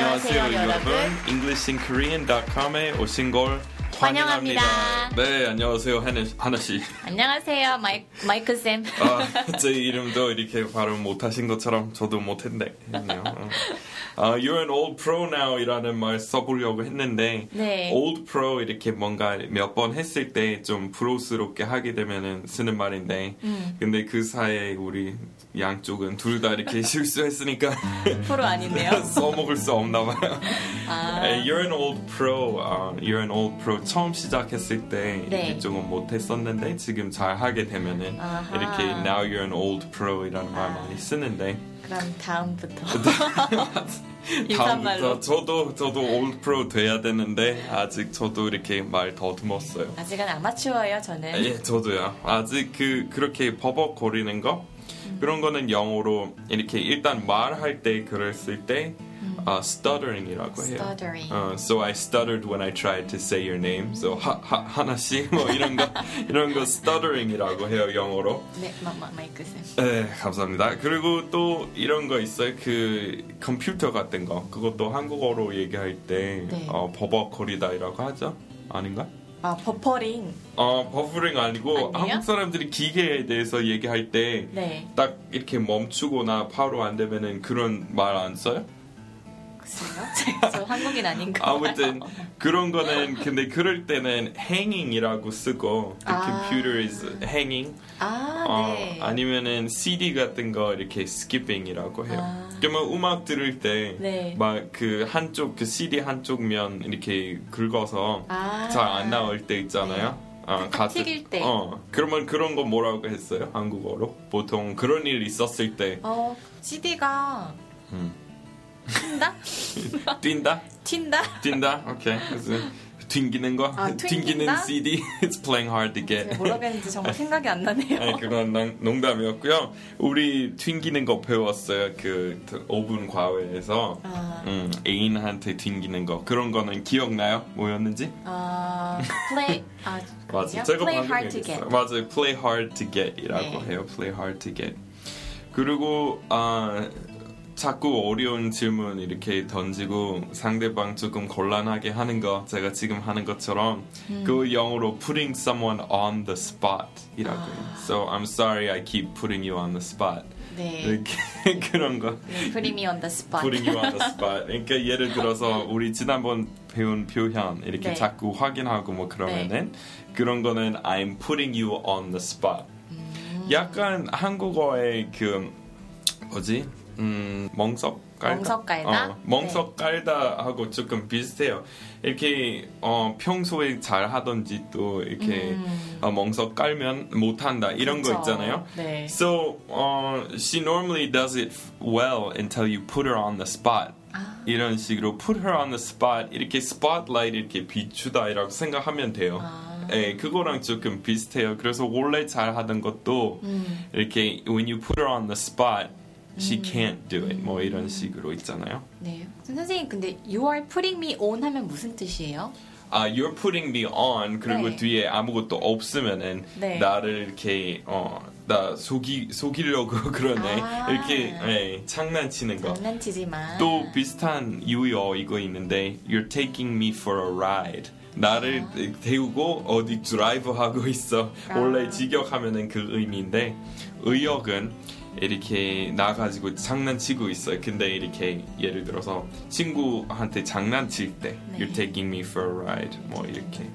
안녕하세요, 여러분. EnglishinKorean.com에 오신 걸 환영합니다. 네, 안녕하세요, 하나, 하나 씨. 안녕하세요, 마이, 마이크 쌤. 아, 제 이름도 이렇게 발음 못하신 것처럼 저도 못했네요. 어, you're an old pro now이라는 말 써보려고 했는데 네. old pro 이렇게 뭔가 몇 번 했을 때좀 프로스럽게 하게 되면은 쓰는 말인데 음. 근데 그 사이에 우리 양쪽은 둘 다 이렇게 실수했으니까 프로 아닌데요? 써먹을 수 없나 봐요. 아, 에, You're an old pro. 어, you're an old pro. 처음 시작했을 때 네. 이렇게 조금 못했었는데 지금 잘 하게 되면은 아하. 이렇게 now you're an old pro이라는 말 아. 많이 쓰는데 그럼 다음부터. 다음부터. 저도 저도 old pro 돼야 되는데 아직 저도 이렇게 말 더듬었어요. 아직은 아마추어예요, 저는. 예, 저도요. 아직 그 그렇게 버벅거리는 거 그런 거는 영어로 이렇게 일단 말할 때 글을 쓸때 아, stuttering이라고 해요. Stuttering. 어, so I stuttered when I tried to say your name. So 하, 하, 하나씩 뭐 이런 거 이런 거 stuttering이라고 해요 영어로. 네, 마, 마, 마이크 쌤. 네, 감사합니다. 그리고 또 이런 거 있어요. 그 컴퓨터 같은 거. 그것도 한국어로 얘기할 때 네. 어, 버벅거리다이라고 하죠. 아닌가? 아, 버퍼링. 어, 버퍼링 아니고 아니에요? 한국 사람들이 기계에 대해서 얘기할 때 네. 딱 이렇게 멈추거나 바로 안 되면은 그런 말 안 써요? 글쎄요? 저 한국인 아닌가? 아무튼 그런 거는 근데 그럴 때는 hanging이라고 쓰고 the 아. computer is hanging 아, 어, 네. 아니면은 CD 같은 거 이렇게 skipping이라고 해요. 아. 그러면 음악 들을 때 네. 막그 한쪽 그 CD 한쪽 면 이렇게 긁어서 아. 잘안 나올 때 있잖아요. 어, 딱 튀길 때. 어, 그러면 그런 거 뭐라고 했어요? 한국어로? 보통 그런 일 있었을 때 어, CD가 음. 튄다? 뛴다? 튄다? 뛴다? 오케이. 그래서 튕기는 거? 아, 튕기는? CD? It's playing hard to get. 뭐라고 했는지 정말 생각이 안 나네요. 아니 그건 농- 농담이었고요. 우리 튕기는 거 배웠어요. 그 5분 과외에서 아. 음, 애인한테 튕기는 거 그런 거는 기억나요? 뭐였는지? 아, play, 아, 맞아. 제가 play hard to get. 맞아요. Play hard to get이라고 네. 해요. Play hard to get. 그리고 아 자꾸 어려운 질문 이렇게 던지고 상대방 조금 곤란하게 하는 거 제가 지금 하는 것처럼 음. 그 영어로 putting someone on the spot이라고 해요. 아. So I'm sorry I keep putting you on the spot. 네. 이렇게 그런 거. Putting me on the spot. putting you on the spot. 그러니까 예를 들어서 우리 지난번 배운 표현 이렇게 네. 자꾸 확인하고 뭐 그러면은 그런 거는 I'm putting you on the spot. 음. 약간 한국어의 그 뭐지? 음, 멍석 깔다. 멍석 깔다? 네. 어, 멍석 깔다 하고 조금 비슷해요. 이렇게 어, 평소에 잘 하던지 또 이렇게 음. 어, 멍석 깔면 못 한다 이런 거 그쵸. 있잖아요. 네. So uh, she normally does it well until you put her on the spot. 아. 이런 식으로 put her on the spot 이렇게 spotlight 이렇게 비추다이라고 생각하면 돼요. 아. 예, 그거랑 조금 비슷해요. 그래서 원래 잘 하던 것도 음. 이렇게 when you put her on the spot, she can't do it. 뭐 이런 식으로 있잖아요. 네. 선생님, 근데 you are putting me on 하면 무슨 뜻이에요? 아, you're putting me on 그리고 네. 뒤에 아무것도 없으면은 네. 나를 이렇게 어, 나 속이 속이려고 그러네. 아. 이렇게 예, 장난치는 거. 장난치지만. 또 비슷한 유효 이거 있는데 You're taking me for a ride. 나를 태우고 어디 드라이브 하고 있어. 아. 원래 직역하면은 그 의미인데 의역은 이렇게 나 가지고 장난치고 있어요. 근데 이렇게 예를 들어서 친구한테 장난칠 때 네. You're taking me for a ride. 뭐 이렇게.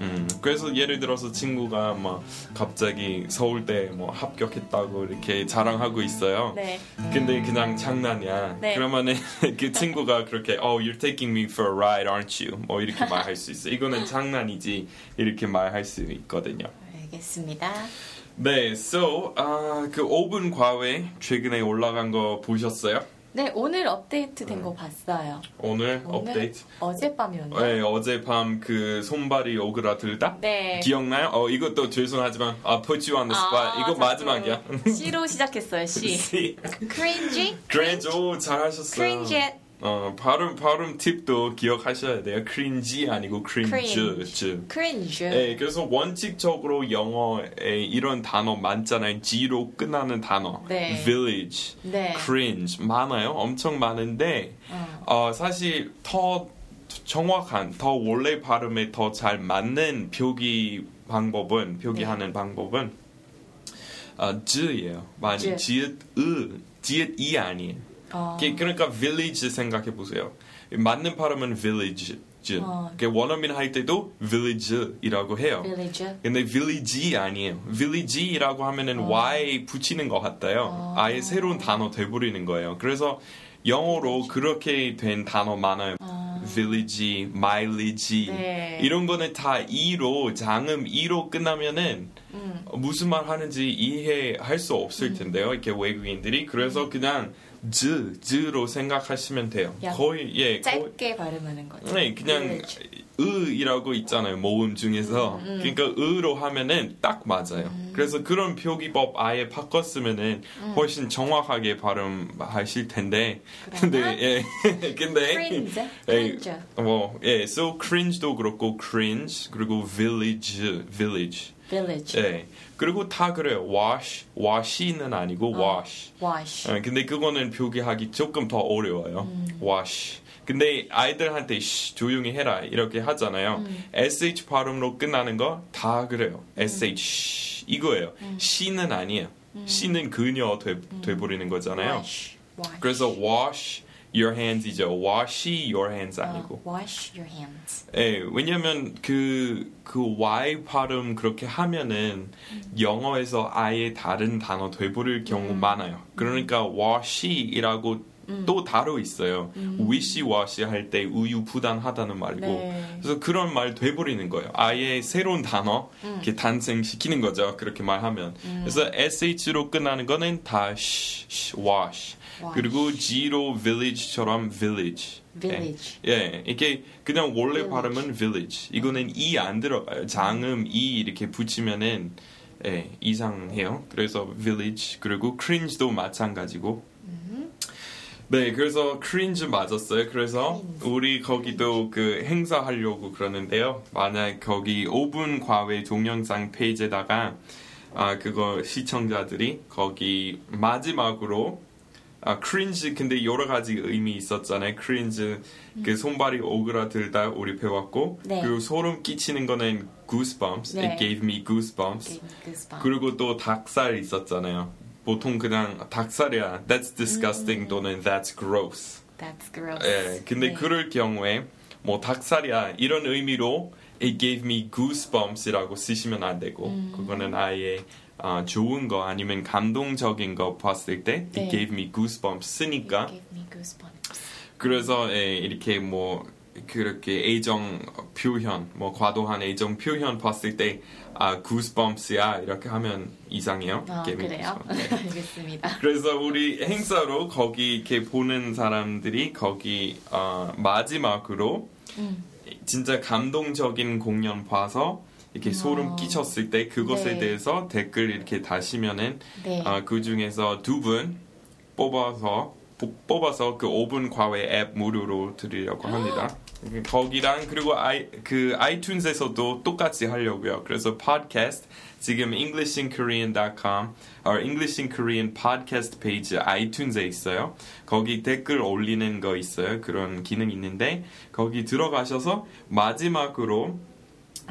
음, 그래서 예를 들어서 친구가 막 갑자기 서울대 뭐 합격했다고 이렇게 자랑하고 있어요. 네. 근데 그냥 장난이야. 네. 그러면은 그 친구가 그렇게 Oh, you're taking me for a ride, aren't you? 뭐 이렇게 말할 수 있어. 이거는 장난이지 이렇게 말할 수 있거든요. 알겠습니다. 네, so 아, 그 5분 과외 최근에 올라간 거 보셨어요? 네, 오늘 업데이트 된 거 봤어요. 오늘, 오늘 업데이트. 어젯밤이었나요? 네, 어젯밤 그 손발이 오그라들다. 네. 기억나요? 어 이것도 죄송하지만 아 put you on the spot 아, 이거 마지막이야. C로 시작했어요. C. C. cringy? 그랜저 오 잘하셨어요. cringe. 어, 발음 발음 팁도 기억하셔야 돼요. cringe 아니고 cringe. Cringe. cringe. 네, 그래서 원칙적으로 영어에 이런 단어 많잖아요. G로 끝나는 단어. 네. village, 네. cringe 많아요. 엄청 많은데 어. 어, 사실 더 정확한, 더 원래 발음에 더 잘 맞는 표기 방법은 표기하는 방법은 어, z예요. 많이 즈. 지읒 으, 지읒 이 아니에요. 어. 그- 그러니까 village 생각해 보세요. 맞는 발음은 village. 어. 그 원어민 할 때도 village이라고 해요. village. 근데 village 아니에요. village이라고 하면은 y 붙이는 것 같아요. 어. 아예 새로운 단어 돼버리는 거예요. 그래서 영어로 그렇게 된 단어 많아요. village, mileage 네. 이런 거는 다 e로 장음 e로 끝나면은 음. 무슨 말 하는지 이해할 수 없을 텐데요. 이렇게 외국인들이 그래서 그냥 즈, 즈로 생각하시면 돼요. 야, 거의 예, 거의 짧게 발음하는 거죠. 네, 그냥. 으이라고 있잖아요. 모음 중에서. 음, 그러니까 으로 하면은 딱 맞아요. 그래서 그런 표기법 아예 바꿨으면은 훨씬 정확하게 발음하실 텐데. 근데 예. 근데 cringe. 예, cringe. 뭐, 예, so cringe도 그렇고 cringe 그리고 village, village. village. 예. 그리고 다 그래요. wash, wash는 아니고 wash. wash. 어, 근데 그거는 표기하기 조금 더 어려워요. wash. 근데 아이들한테 씨, 조용히 해라 이렇게 하잖아요. sh 발음으로 끝나는 거 다 그래요. sh 이거예요. she는 아니에요. she는 그녀 돼, 돼버리는 거잖아요. wash. 그래서 wash your hands이죠. wash your hands 아니고. 어, wash your hands. 예, 왜냐면 그, 그 Y 발음 그렇게 하면은 영어에서 아예 다른 단어 돼버릴 경우 많아요. 그러니까 wash이라고 또 따로 있어요. wish wash 할때 우유 부단하다는 말이고. 네. 그래서 그런 말 돼버리는 거예요. 아예 새로운 단어 이렇게 탄생시키는 거죠. 그렇게 말하면. 그래서 sh로 끝나는 거는 다 sh, sh, wash. 그리고 G로 village처럼 village. village. 예, 예, 이게 그냥 원래 Village. 발음은 village. 이거는 이 안 들어가요. 장음 이 이렇게 붙이면은 예, 이상해요. 그래서 village 그리고 cringe도 마찬가지고. 네, 그래서 cringe 맞았어요. 그래서 우리 거기도 그 행사 하려고 그러는데요. 만약 거기 5분 과외 동영상 페이지에다가 아 그거 시청자들이 거기 마지막으로 아 cringe 근데 여러 가지 의미 있었잖아요. cringe 그 손발이 오그라들다 우리 배웠고 네. 그리고 소름 끼치는 거는 goosebumps. 네. It gave me goosebumps. Gave me goosebumps. 그리고 또 닭살 있었잖아요. 보통 그냥 닭살이야. That's disgusting 또는 That's gross. That's gross. 예, 근데 네. 그럴 경우에 뭐 닭살이야 이런 의미로 It gave me goosebumps이라고 쓰시면 안 되고 음. 그거는 아예 아, 좋은 거 아니면 감동적인 거 봤을 때 네. It gave me goosebumps 쓰니까 me goosebumps. 그래서 예, 이렇게 뭐 그렇게 애정 표현, 뭐 과도한 애정 표현 봤을 때 아, goosebumps야 이렇게 하면 이상해요. 아, 그래요? 네. 알겠습니다. 그래서 우리 행사로 거기 이렇게 보는 사람들이 거기 어, 마지막으로 음. 진짜 감동적인 공연 봐서 이렇게 소름 끼쳤을 때 그것에 네. 대해서 댓글 이렇게 다시면은 네. 아, 그 중에서 두 분 뽑아서 보- 뽑아서 그 5분 과외 앱 무료로 드리려고 합니다. 거기랑 그리고 아이 그 아이튠즈에서도 똑같이 하려고요. 그래서 팟캐스트 지금 englishinkorean.com or English in Korean podcast 페이지 아이튠즈에 있어요. 거기 댓글 올리는 거 있어요. 그런 기능 있는데 거기 들어가셔서 마지막으로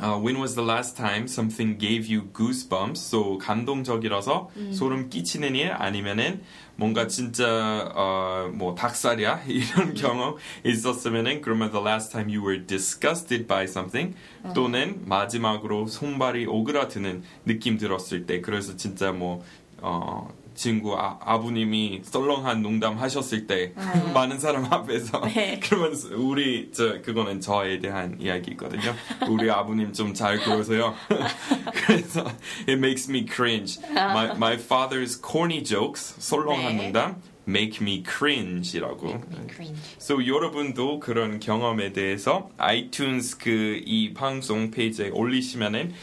Uh, when was the last time something gave you goosebumps? So 감동적이라서 소름 끼치는 일 아니면은 뭔가 진짜 어, 뭐 닭살이야 이런 경험 있었으면은 그러면 the last time you were disgusted by something 또는 마지막으로 손발이 오그라드는 느낌 들었을 때 그래서 진짜 뭐 어, 친구 아, 아버님이 썰렁한 농담 하셨을 때 많은 사람 앞에서 네. 그러면 우리 저 그거는 저에 대한 이야기거든요. 우리 아버님 좀 잘 그러세요. 그래서 it makes me cringe. My my father's corny jokes 썰렁한 네. 농담 make me cringe이라고. cringe. So 여러분도 그런 경험에 대해서 아이튠즈 그이 방송 페이지에 올리시면은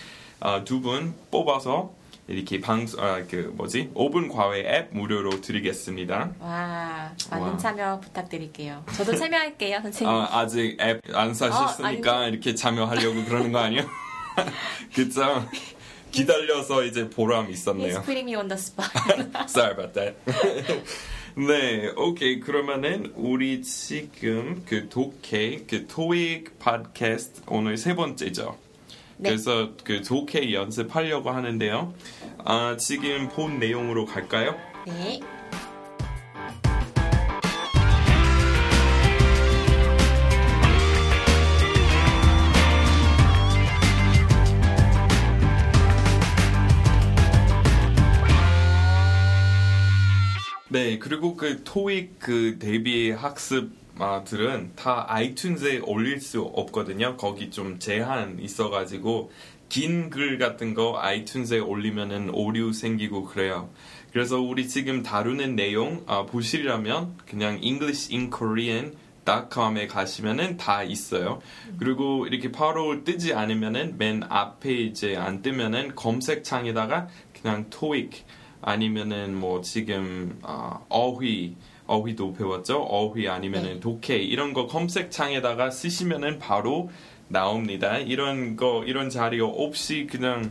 두분 뽑아서 이렇게 방송 아그 뭐지 5분 과외 앱 무료로 드리겠습니다. 와, 많은 와. 참여 부탁드릴게요. 저도 참여할게요, 선생님. 아, 아직 앱 안 사셨으니까 이렇게 참여하려고 그러는 거 아니에요? 그쵸? 기다려서 이제 보람 He's 있었네요. putting me on the spot. Sorry about that. 네, 오케이. 그러면은 우리 지금 그 독해 그 토익 팟캐스트 오늘 세 번째죠. 네. 그래서 그 독해 연습하려고 하는데요. 아, 지금 본 내용으로 갈까요? 네. 네, 그리고 그 토익 그 대비 학습 들은 다 아이튠즈에 올릴 수 없거든요. 거기 좀 제한 있어가지고 긴 글 같은 거 아이튠즈에 올리면은 오류 생기고 그래요. 그래서 우리 지금 다루는 내용 아, 보시려면 그냥 English in Korean .com에 가시면은 다 있어요. 그리고 이렇게 바로 뜨지 않으면은 맨 앞에 이제 안 뜨면은 검색창에다가 그냥 토익 아니면은 뭐 지금 아, 어휘 어휘도 배웠죠. 어휘 아니면은 네. 독해 이런 거 검색창에다가 쓰시면은 바로 나옵니다. 이런 거 이런 자료 없이 그냥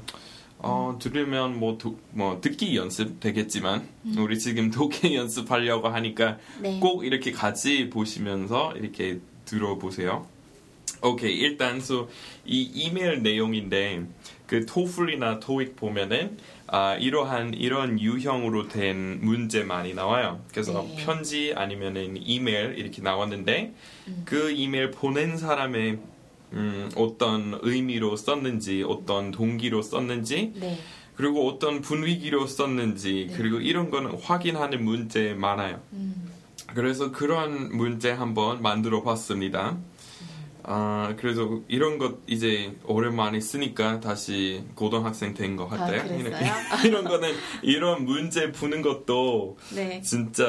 어, 들으면 뭐, 도- 뭐 듣기 연습 되겠지만 우리 지금 독해 연습하려고 하니까 네. 꼭 이렇게 같이 보시면서 이렇게 들어보세요. 오케이 일단 so, 이 이메일 내용인데 그 토플이나 토익 보면은 아, 이러한 이런 유형으로 된 문제 많이 나와요. 그래서 네. 편지 아니면은 이메일 이렇게 나왔는데 그 이메일 보낸 사람의 음, 어떤 의미로 썼는지 어떤 동기로 썼는지 네. 그리고 어떤 분위기로 썼는지 네. 그리고 이런 거는 확인하는 문제 많아요. 음, 그래서 그런 문제 한번 만들어 봤습니다. 아, 그래서 이런 것 이제 오랜만에 쓰니까 다시 고등학생 된 것 같아요. 아, 그랬어요? 이런 거는 이런 문제 푸는 것도 네. 진짜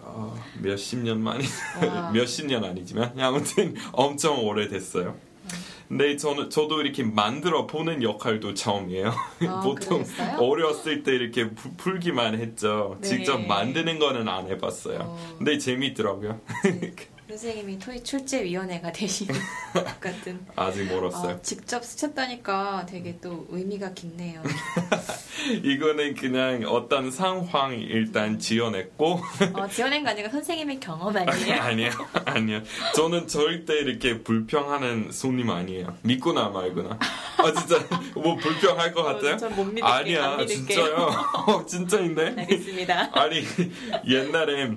어, 몇십 년 만이 와. 몇십 년 아니지만 아무튼 엄청 오래됐어요. 근데 저는 저도 이렇게 만들어 보는 역할도 처음이에요. 아, 보통 그랬어요? 어렸을 때 이렇게 푸- 풀기만 했죠. 네. 직접 만드는 거는 안 해봤어요. 어. 근데 재밌더라고요. 선생님이 토익 출제위원회가 되시는 것 같은. 아직 멀었어요. 아, 직접 쓰셨다니까 되게 또 의미가 깊네요. 이거는 그냥 어떤 상황 일단 지어냈고 어, 지어낸 거 아니고 선생님의 경험 아니에요? 아니요 아니요 저는 절대 이렇게 불평하는 손님 아니에요 믿거나 말거나 아 진짜 뭐 불평할 것 같아요? 어, 전못 믿을게요. 아니야 안 믿을게요. 진짜요 어, 진짜인데 알겠습니다. 아니 옛날에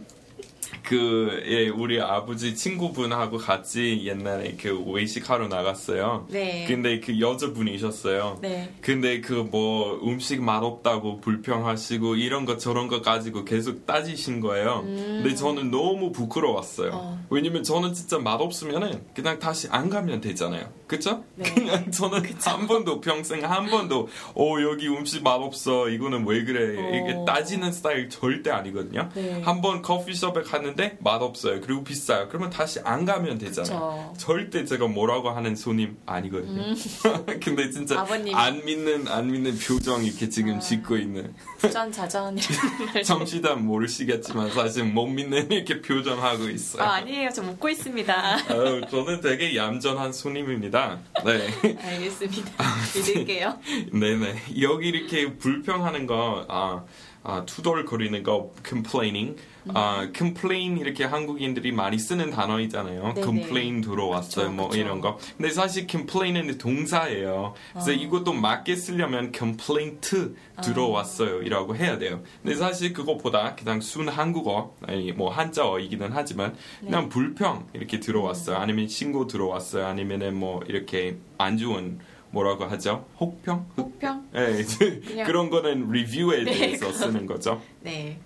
그 예, 우리 아버지 친구분하고 같이 옛날에 그 외식하러 나갔어요. 네. 근데 그 여자분이셨어요. 네. 근데 그 뭐 음식 맛없다고 불평하시고 이런 거 저런 거 가지고 계속 따지신 거예요. 근데 저는 너무 부끄러웠어요. 음. 어. 왜냐면 저는 진짜 맛없으면은 그냥 다시 안 가면 되잖아요. 그쵸? 네. 그냥 저는 한 번도 평생 한 번도 어 여기 음식 맛없어 이거는 왜 그래 어. 이게 따지는 스타일 절대 아니거든요. 네. 한번 커피숍에 갔는데 맛없어요. 그리고 비싸요. 그러면 다시 안 가면 되잖아요. 그쵸. 절대 제가 뭐라고 하는 손님 아니거든요. 근데 진짜 음. 아버님. 안 믿는 안 믿는 표정 이렇게 지금 아. 짓고 있는 부전 자전 이런 말. 잠시다 모르시겠지만 사실 못 믿는 이렇게 표정하고 있어요. 아, 아니에요. 저 묻고 있습니다. 아유, 저는 되게 얌전한 손님입니다. 네. 알겠습니다. 믿을게요. 네네. 여기 이렇게 불평하는 거, 아, 아, 투덜거리는 거, complaining. 아, complain 이렇게 한국인들이 많이 쓰는 단어이잖아요. 네네. complain 들어왔어요. 그쵸, 뭐 그쵸. 이런 거. 근데 사실 complain은 동사예요. 그래서 아. 이것도 맞게 쓰려면 complaint 들어왔어요. 이라고 해야 돼요. 근데 사실 그것보다 그냥 순 한국어, 아니 뭐 한자어이기는 하지만 그냥 네. 불평 이렇게 들어왔어요. 아니면 신고 들어왔어요. 아니면은 뭐 이렇게 안 좋은 뭐라고 하죠? 혹평? 혹평? 네, 그런 거는 리뷰에 네, 대해서 그건- 쓰는 거죠. 네.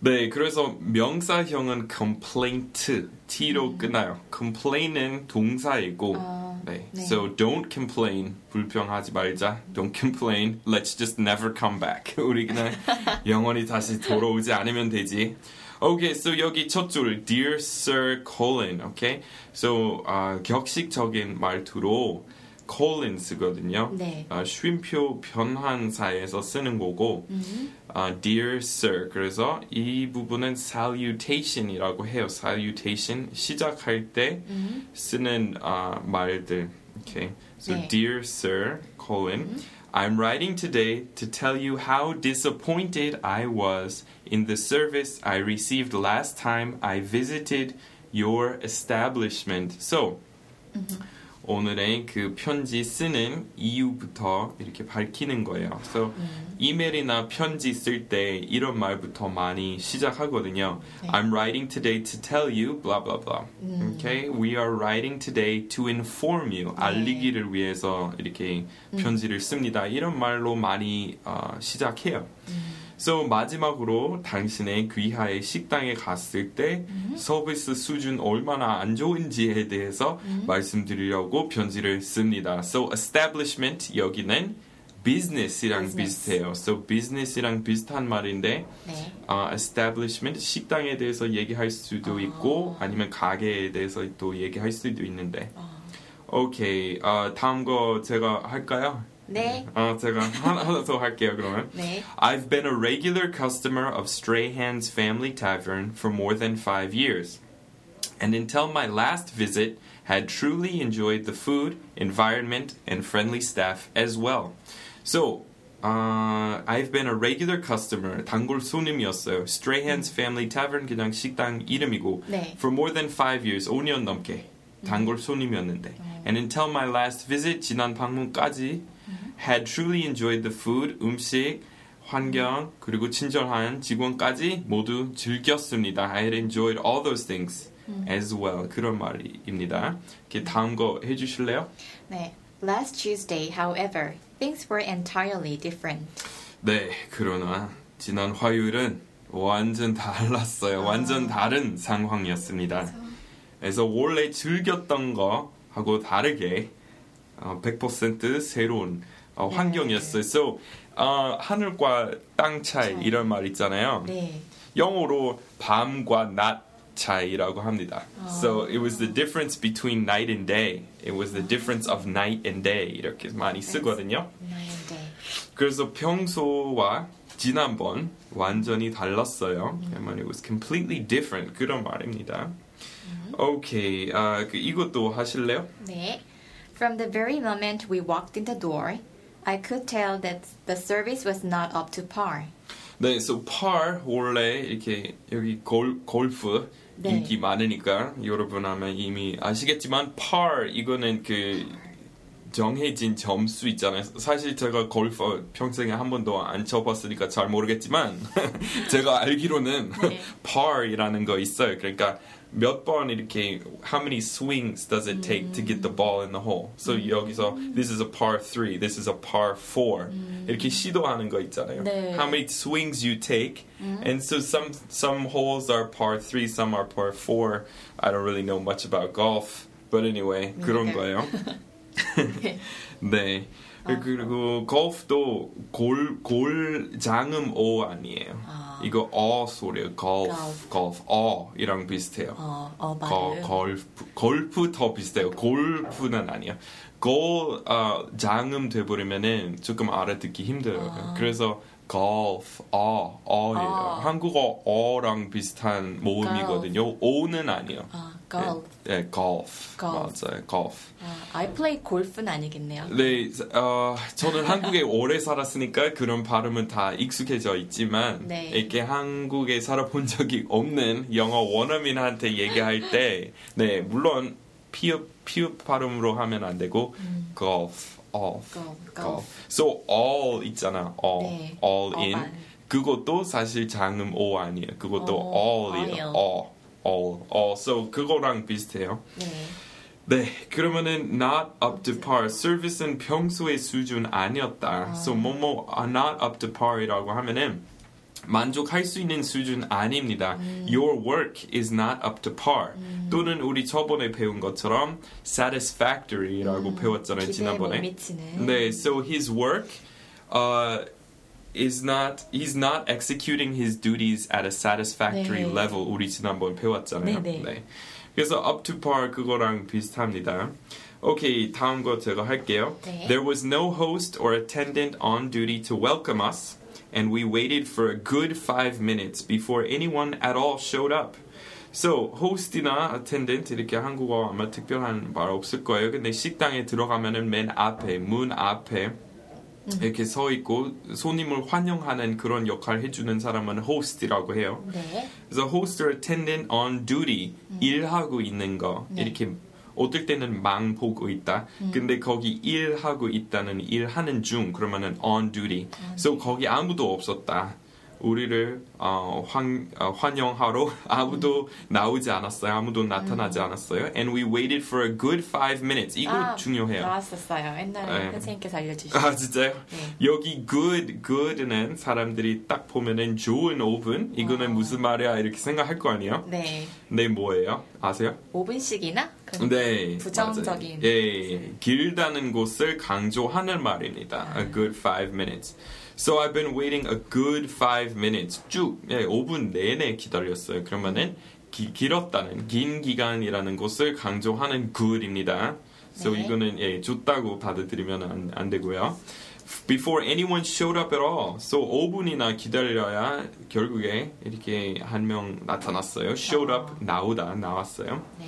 네, 그래서 명사형은 complaint, t로 끝나요. complain은 동사이고, 음. 아, 네. 네. So don't complain, 불평하지 말자. Don't complain, let's just never come back. 우리 그냥 영원히 다시 돌아오지 않으면 되지. Okay, so 여기 첫 줄, dear sir colon, okay? So 아, 격식적인 말투로 colon 쓰거든요. 네. 아, 쉼표 변환사에서 쓰는 거고 음. 아, dear sir 그래서 이 부분은 salutation이라고 해요. salutation 시작할 때 음. 쓰는 아, 말들. Okay. So 네. dear sir colon I'm writing today to tell you how disappointed I was in the service I received last time I visited your establishment. So 오늘의 그 편지 쓰는 이유부터 이렇게 밝히는 거예요. So 이메일이나 편지 쓸 때 이런 말부터 많이 시작하거든요. 네. I'm writing today to tell you blah blah blah. Okay? We are writing today to inform you. 알리기를 위해서 이렇게 편지를 씁니다. 이런 말로 많이 어, 시작해요. So 마지막으로 당신의 귀하의 식당에 갔을 때 서비스 수준 얼마나 안 좋은지에 대해서 말씀드리려고 편지를 씁니다. So establishment 여기는 business이랑 Business. 비슷해요. So business이랑 비슷한 말인데 네. 어, establishment 식당에 대해서 얘기할 수도 있고 아니면 가게에 대해서 또 얘기할 수도 있는데. 오케이. 어, 다음 거 제가 할까요? 네. 어, 제가 하나, 하나 더 할게요. 그러면. 네. I've been a regular customer of Strahan's Family Tavern for more than five years, and until my last visit, had truly enjoyed the food, environment, and friendly staff as well. So, uh, I've been a regular customer, 단골 손님이었어요. Strahan's Family Tavern 그냥 식당 이름이고, 네. for more than five years, 5년 넘게 단골 손님이었는데, and until my last visit, 지난 방문까지, had truly enjoyed the food, 음식, 환경, 그리고 친절한 직원까지 모두 즐겼습니다. I had enjoyed all those things as well. 그런 말입니다. 이렇게 다음 거 해주실래요? 네. Last Tuesday, however, things were entirely different. 네, 그러나 지난 화요일은 완전 달랐어요. 완전 다른 상황이었습니다. 그래서 원래 즐겼던 거하고 다르게 어, 100% 새로운 어, 환경이었어요. So, 어, 하늘과 땅 차이 차이. 이런 말 있잖아요. 네. 영어로 밤과 낮 차이라고 합니다. So it was the difference between night and day. It was the difference of night and day 이렇게 많이 쓰거든요. Night and day. 그래서 평소와 지난번 완전히 달랐어요. I mean, it was completely different 그런 말입니다. 오케이, 아, 그 이것도 하실래요? 네. From the very moment we walked in the door, I could tell that the service was not up to par. 네, so par 원래 이렇게 여기 골, 골프 네. 인기 많으니까 여러분 아마 이미 아시겠지만 par 이거는 그 정해진 점수 있잖아요. 사실 제가 골프 평생에 한 번도 안 쳐봤으니까 잘 모르겠지만 제가 알기로는 네. par이라는 거 있어요. 그러니까 몇 번 이렇게 how many swings does it take to get the ball in the hole? So 여기서 this is a par 3, this is a par 4 이렇게 시도하는 거 있잖아요. 네. How many swings you take, and so some some holes are par 3, some are par 4. I don't really know much about golf, but anyway 그런 neither. 거예요. 네. 그리고 골프도 골, 골 장음 오 아니에요. 아. 이거 어 소리예요. 골프, 골프, 어이랑 비슷해요. 어, 어 거. 골프, 골프 더 비슷해요. 골프는 아니야. 골 어, 장음 돼버리면은 조금 알아듣기 힘들어요. 그래서 골프, 어, 어예요. 어. 한국어 어랑 비슷한 모음이거든요. 오는 아니에요. 아, golf. 네, 골프. golf. 맞아요. 골프. 아, I play 골프는 아니겠네요. 네, 어, 저는 한국에 오래 살았으니까 그런 발음은 다 익숙해져 있지만 네. 이렇게 한국에 살아본 적이 없는 영어 원어민한테 얘기할 때, 네, 물론 피읍 피읍 발음으로 하면 안 되고 golf, off, golf, golf. So all 있잖아, all, 네, all in. all만. 그것도 사실 장음 o 아니에요. 그것도 어, all이에요. all. All, all. So 그거랑 비슷해요. 네. 네, 그러면은 not up to par. 서비스는 평소의 수준 아니었다. So 뭐뭐 아, not up to par이라고 하면은 만족할 수 있는 수준 아닙니다. Your work is not up to par. 또는 우리 저번에 배운 것처럼 satisfactory라고 배웠잖아요 기대에 못 지난번에. 네, so his work uh, is not he's not executing his duties at a satisfactory 네. level. 우리 지난번 배웠잖아요. 네, 네. 그래서 up to par 그거랑 비슷합니다. 오케이, 다음 거 제가 할게요. 네. There was no host or attendant on duty to welcome us, and we waited for a good five minutes before anyone at all showed up. So, host이나 attendant 이렇게 한국어 아마 특별한 말 없을 거예요. 근데 식당에 들어가면은 맨 앞에 문 앞에 이렇게 서 있고 손님을 환영하는 그런 역할 해주는 사람은 host이라고 해요. 네. 그래서 host or attendant on duty 일하고 있는 거 네. 이렇게 어떨 때는 망 보고 있다. 근데 거기 일하고 있다는 일하는 중 그러면은 on duty. so 거기 아무도 없었다. 우리를 어, 환, 어, 환영하러 아무도 나오지 않았어요. 아무도 나타나지 않았어요. And we waited for a good five minutes. 이거 아, 중요해요. 나왔었어요. 옛날에 네. 선생님께서 알려주신. 아 진짜요? 네. 여기 good, good는 사람들이 딱 보면은 좋은 5분 이거는 아. 무슨 말이야 이렇게 생각할 거 아니에요? 네. 네 뭐예요? 아세요? 5분씩이나? 그네 부정적인 맞아요. 예, 길다는 곳을 강조하는 말입니다. A good five minutes. So I've been waiting a good five minutes 쭉 예, 5분 내내 기다렸어요. 그러면은 기- 길었다는 긴 기간이라는 것을 강조하는 good입니다. So 네. 이거는 예, 좋다고 받아들이면 안, 안 되고요. Before anyone showed up at all. So 5분이나 기다려야 결국에 이렇게 한 명 나타났어요. Showed up 나오다 나왔어요. 네.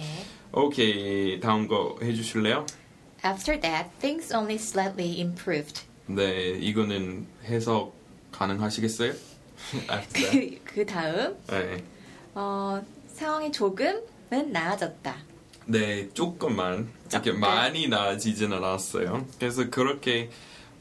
오케이 다음 거 해주실래요? After that, things only slightly improved. 네 이거는 해석 가능하시겠어요? 그, 그 다음, 네. 어, 상황이 조금은 나아졌다. 네 조금만 이렇게. 많이 나아지지는 않았어요. 그래서 그렇게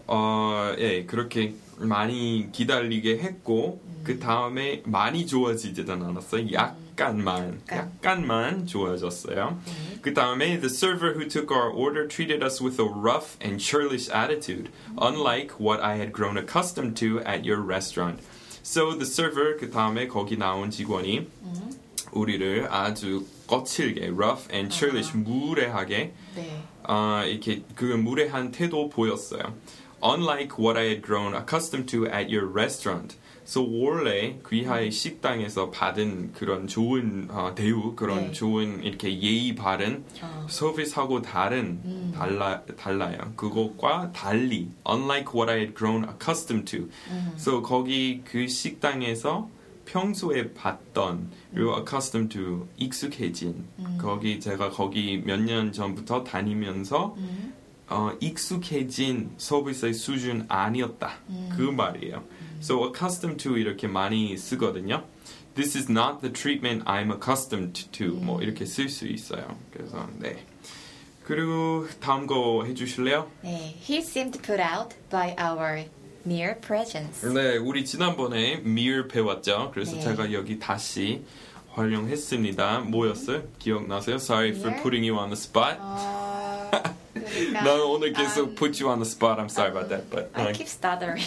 어, 예 그렇게 많이 기다리게 했고 그 다음에 많이 좋아지지는 않았어요. 약 간만 약간. 약간만 좋아졌어요. 그 다음에 the server who took our order treated us with a rough and churlish attitude, unlike what I had grown accustomed to at your restaurant. So the server 그 다음에 거기 나온 직원이 우리를 아주 거칠게 rough and churlish 무례하게 네. 아, 이렇게 그 무례한 태도 보였어요. Unlike what I had grown accustomed to at your restaurant. So 원래 귀하의 식당에서 받은 그런 좋은 어, 대우, 그런 네. 좋은 이렇게 예의 바른 어. 서비스하고 다른 달라 달라요. 그것과 달리 unlike what I had grown accustomed to. So 거기 그 식당에서 평소에 봤던 그리고 accustomed to 익숙해진 거기 제가 거기 몇 년 전부터 다니면서 어, 익숙해진 서비스의 수준 아니었다 그 말이에요. So accustomed to 이렇게 많이 쓰거든요. This is not the treatment I'm accustomed to. 뭐 이렇게 쓸 수 있어요. 그래서 네. 그리고 다음 거 해주실래요? 네. He seemed put out by our mere presence. 네, 우리 지난번에 mirror 배웠죠. 그래서 네. 제가 여기 다시 활용했습니다. 뭐였어요? 기억나세요? Sorry for putting you on the spot. 어, 그러니까, 난 오늘 계속 음, put you on the spot. I'm sorry about that, but I 어, keep stuttering.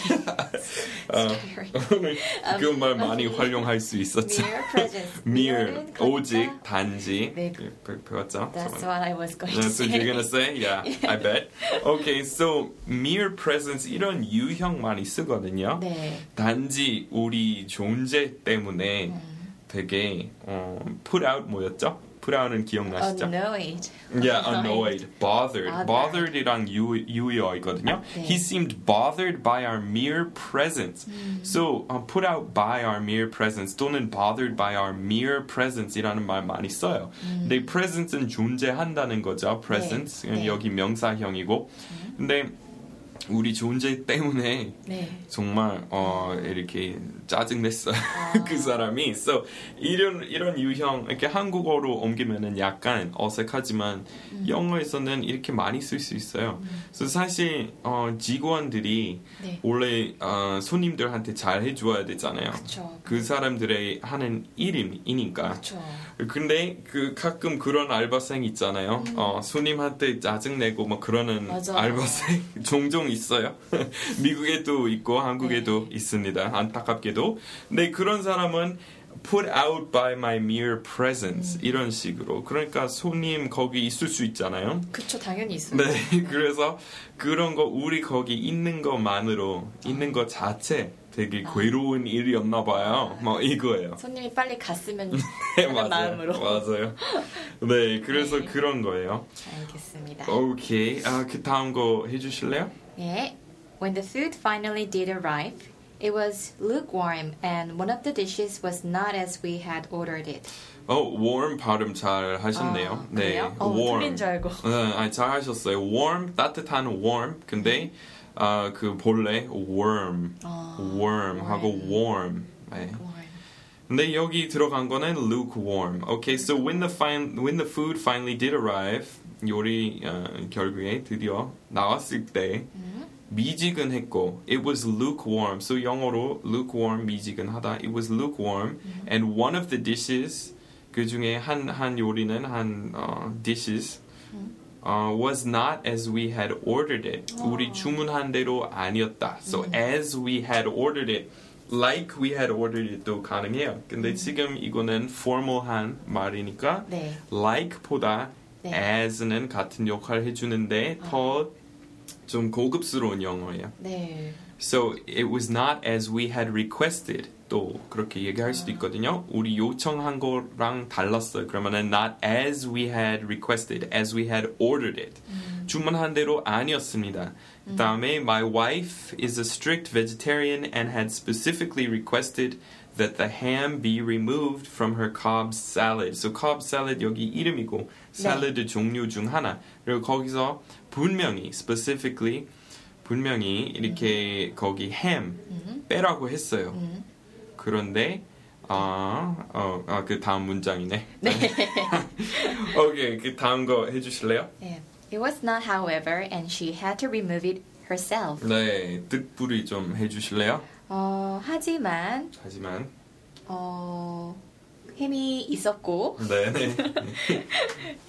어, Sorry. 오늘 그말 많이 활용할 수 있었죠. Mere presence. mere 그러니까 오직 단지 네. 배- 배웠죠. That's what I was going to That's what say. you're gonna say? Yeah, I bet. Okay, so mere presence 이런 유형 많이 쓰거든요. 네. 단지 우리 존재 때문에 되게 어, put out 뭐였죠? put out은 기억나시죠? Annoyed. Yeah, annoyed, bothered. Bothered. bothered이랑 유, 유의어이거든요. 네. He seemed bothered by our mere presence. So, uh, put out by our mere presence 또는 bothered by our mere presence이라는 말 많이 써요. 근데 presence는 존재한다는 거죠. presence 네. 여기 명사형이고. 근데 우리 존재 때문에 네. 정말 어 이렇게 짜증 냈어요 그 사람이 so 이런 이런 유형 이렇게 한국어로 옮기면은 약간 어색하지만 영어에서는 이렇게 많이 쓸 수 있어요. 그래서 사실 어 직원들이 네. 원래 어 손님들한테 잘 해줘야 되잖아요. 그쵸. 그 사람들의 하는 일이니까. 그렇죠. 근데 그 가끔 그런 알바생 있잖아요. 어, 손님한테 짜증 내고 뭐 그러는 맞아. 알바생 종종 있어요. 미국에도 있고 한국에도 네. 있습니다. 안타깝게도. 근데 그런 사람은 put out by my mere presence 이런 식으로. 그러니까 손님 거기 있을 수 있잖아요. 그쵸, 당연히 있어요. 네, 그래서 그런 거 우리 거기 있는 것만으로 있는 것 자체 되게 괴로운 일이었나 봐요. 뭐 이거예요. 손님이 빨리 갔으면 네, 하는 마음으로. 맞아요. 네, 그래서 네. 그런 거예요. 알겠습니다. 오케이. 아, 그 다음 거 해주실래요? 예. When the food finally did arrive, it was lukewarm and one of the dishes was not as we had ordered it. 어, warm 발음 잘 하셨네요. 아, 네, 그래요? 어, warm. 틀린 줄 알고. 네, 아니, 잘 하셨어요. warm, 따뜻한 warm. 근데 아, 그 본래 worm, 아, worm 하고 warm. 네. warm. 근데 여기 들어간 거는 lukewarm. Okay, so when the fin when the food finally did arrive, 요리 어, 결국에 드디어 나왔을 때 미지근했고 it was lukewarm. So 영어로 lukewarm 미지근하다. It was lukewarm, and one of the dishes 그 중에 한 한 요리는 한 어, dishes uh, was not as we had ordered it. 우리 주문한 대로 아니었다. So as we had ordered it, like we had ordered it도 가능해요. 근데 지금 이거는 formal한 말이니까 네. like보다 네. as는 같은 역할 해주는데 더 좀 고급스러운 영어예요. 네. So it was not as we had requested. 또 그렇게 얘기할 수도 있거든요. 우리 요청한 거랑 달랐어요. 그러면은 not as we had requested, as we had ordered it. 주문한 대로 아니었습니다. 그다음에 my wife is a strict vegetarian and had specifically requested that the ham be removed from her Cobb salad. So Cobb salad 여기 이름이고 샐러드 종류 중 하나. 그리고 거기서 분명히 specifically 분명히 이렇게 거기 햄 빼라고 했어요. 그런데 아, 어, 아, 그 다음 문장이네. 네. 오케이, 그 다음 거 해주실래요? 네. It was not, however, and she had to remove it herself. 네, 뜻풀이 좀 해주실래요? 어, 하지만 하지만 어, 햄이 있었고 네, 네.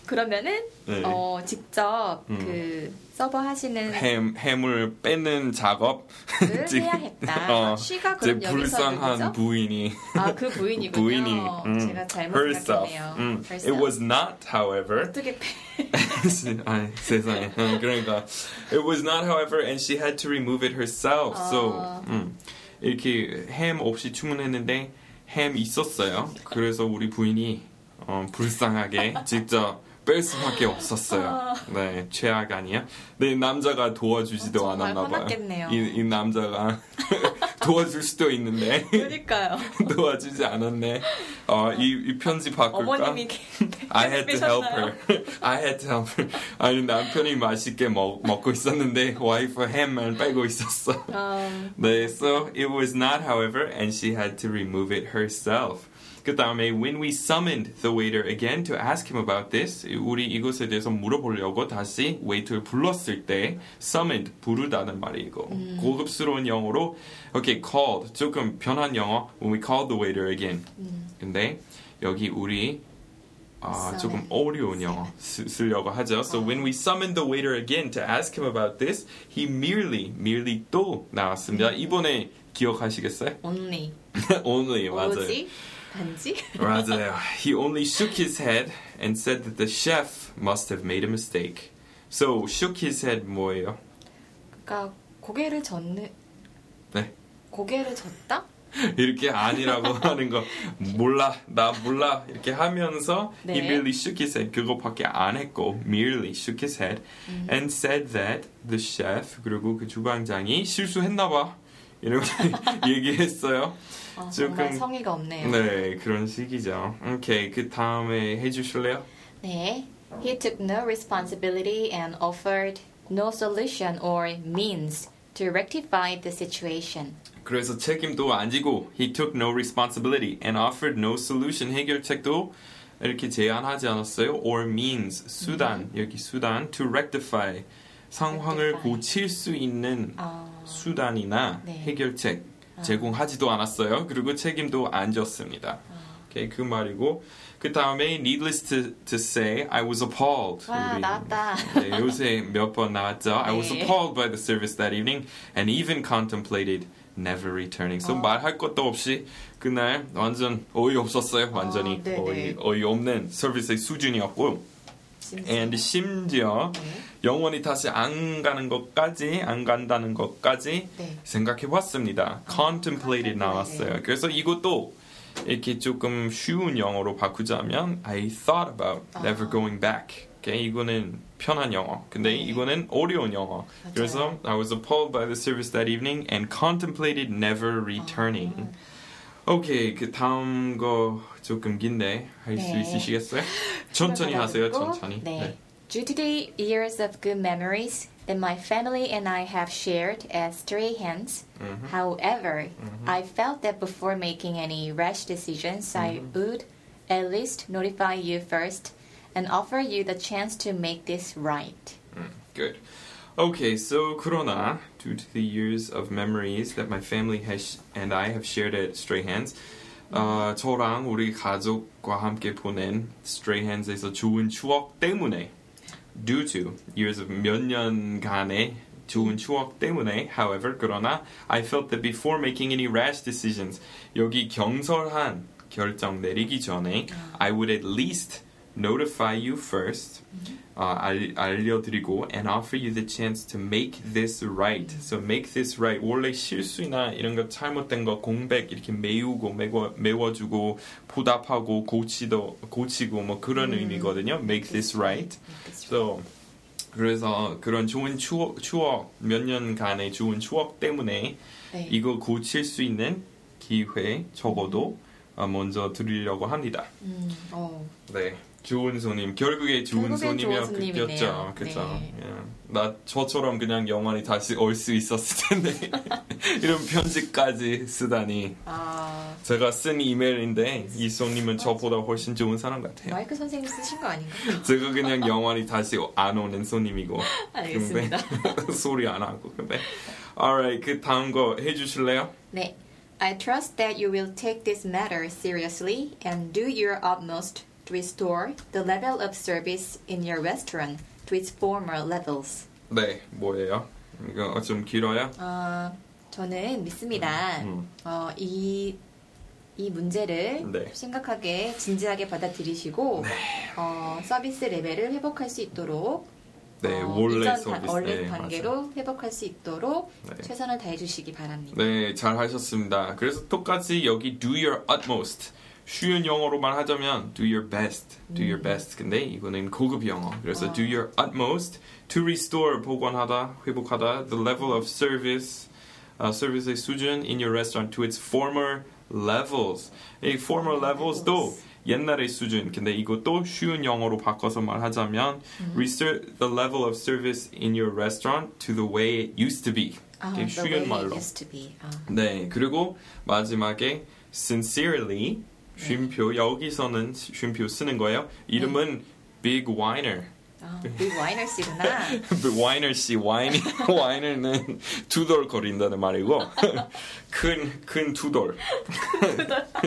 그러면은 네. 어, 직접 음. 그 서버 하시는 햄 햄을 빼는 작업 을 지금- 해야 했다. 어, 쉬가 제 그럼 여기서 불쌍한 누구죠? 부인이 아, 그 부인이군요. 부인이 음, 제가 잘못. 생각했네요. 음, herself. It was not, however. 어떻게 빼? 아이, 세상에. 음, 그러니까 it was not, however, and she had to remove it herself. So 아. 음, 이렇게 햄 없이 주문했는데 햄 있었어요. 그래서 우리 부인이 어, 불쌍하게 직접 뺄 수밖에 없었어요. 네, 최악 아니야? 네, 남자가 도와주지도 어, 않았나 봐요. 이, 이 남자가 도와줄 수도 있는데 그러니까요. 도와주지 않았네. 어, 이, 이 편지 바꿀까? 어머님이 I had to help her. I had to help her. 아니 남편이 맛있게 먹, 먹고 있었는데 와이프 햄만 빼고 있었어. 음, 네, so it was not, however, and she had to remove it herself. 그 다음에 when we summoned the waiter again to ask him about this, 우리 이것에 대해서 물어보려고 다시 웨이터를 불렀을 때 summoned 부르다는 말이 이거 고급스러운 영어로 okay called 조금 변한 영어 when we called the waiter again. 근데 여기 우리 아. 조금 어려운 영어 쓰, 쓰려고 하죠. So when we summoned the waiter again to ask him about this, he merely, merely 또 나왔습니다. 이번에 기억하시겠어요? only only 맞아요. 오지 단지 맞아요. He only shook his head and said that the chef must have made a mistake. So shook his head 뭐예요? 그러니까 고개를 젓는 네. 고개를 젓다? 이렇게 아니라고 하는 거 몰라 나 몰라 이렇게 하면서 he 네. merely shook his head 그거밖에 안 했고 merely shook his head and said that the chef 그리고 그 주방장이 실수했나 봐 이렇게 얘기했어요. 아, 조금- 성의가 없네요. 네 그런 식이죠. 오케이 그 다음에 해주실래요? 네. He took no responsibility and offered no solution or means to rectify the situation. 그래서 책임도 안 지고 he took no responsibility and offered no solution 해결책도 이렇게 제안하지 않았어요. or means 수단 여기 수단 to rectify 상황을. 고칠 수 있는 아, 수단이나 네. 해결책 제공하지도 않았어요. 그리고 책임도 안 졌습니다. 오케이 그 말이고 그 다음에 needless to, to say I was appalled. 와 우리 나왔다. 네, 요새 몇 번 나왔죠. I was 네. appalled by the service that evening and even contemplated never returning. So 어. 말할 것도 없이 그날 완전 어이 없었어요. 완전히 어. 어이 어이 없는 서비스의 수준이었고. And 심지어 네. 영원히 다시 안 가는 것까지 안 간다는 것까지 네. 생각해 봤습니다. contemplated 나왔어요. 그래서 이것도 이렇게 조금 쉬운 영어로 바꾸자면 I thought about never 아. going back. 이거는 편한 영어. 근데 네. 이거는 어려운 영어. 맞아요. 그래서 I was appalled by the service that evening and contemplated never returning. 오케이, 그 다음 거 조금 긴데 할 수 네. 있으시겠어요? 천천히 하세요, 그리고, 천천히. 네. Due to the years of good memories that my family and I have shared as stray hands, Mm-hmm. however, I felt that before making any rash decisions, I Mm-hmm. would at least notify you first and offer you the chance to make this right. Good. Okay, so 그러나 due to the years of memories that my family has and I have shared at Stray Hands, 어, 저랑 우리 가족과 함께 보낸 Stray Hands에서 좋은 추억 때문에 due to years of 몇 년간의 좋은 추억 때문에 however 그러나 I felt that before making any rash decisions 여기 경솔한 결정 내리기 전에 I would at least notify you first 어, 알, 알려드리고 and offer you the chance to make this right. So make this right. 원래 실수나 이런 거 잘못된 거 공백 이렇게 메우고 메워, 메워주고 보답하고 고치도 고치고 뭐 그런 의미거든요. Make this right. So 그래서 그런 좋은 추억, 추억 몇 년간의 좋은 추억 때문에 네. 이거 고칠 수 있는 기회 적어도 어, 먼저 드리려고 합니다. 음, 어, 네. 좋은 손님. 결국에 좋은 결국엔 손님이었 좋은 손님이네요. 겠죠. 그죠. 네. 예. 나 저처럼 그냥 영원히 다시 올 수 있었을 텐데 이런 편지까지 쓰다니. 아, 제가 쓴 이메일인데 이 손님은 저보다 훨씬 좋은 사람 같아요. 마이크 선생님 쓰신 거 아닌가? 제가 그냥 영원히 다시 안 오는 손님이고. 알겠습니다. 근데 소리 안 하고. 근데 alright 그 다음 거 해주실래요? 네. I trust that you will take this matter seriously and do your utmost to restore the level of service in your restaurant to its former levels. 네 뭐예요? 이거 좀 길어요? 어, 저는 믿습니다. 음. 어, 이, 이 문제를 네. 심각하게 진지하게 받아들이시고 어, 서비스 레벨을 회복할 수 있도록 네 어, 원래 서비스. 단- 원래 네, 회복할 수 있도록 네. 최선을 다해 주시기 바랍니다. 네, 잘 하셨습니다. 그래서 똑같이 여기 do your utmost. 쉬운 영어로만 하자면 do your best, do your best. 근데 이거는 고급 영어. 그래서 do your utmost to restore 복원하다, 회복하다 the level of service, 어, 서비스의 수준 in your restaurant to its former levels. 이 former levels도 옛날의 수준. 근데 이것도 쉬운 영어로 바꿔서 말하자면 restore the level of service in your restaurant to the way it used to be. 아, 이게 the way 쉬운 it 말로. used to be. 아. 네, 그리고 마지막에 sincerely 쉼표 여기서는 쉼표 쓰는 거예요. 이름은 Big Winer. 아, 빅 와이너 씨구나. Big Winer 씨 와인이 와이너는 두돌 거린다는 말이고 큰큰 두돌. 아,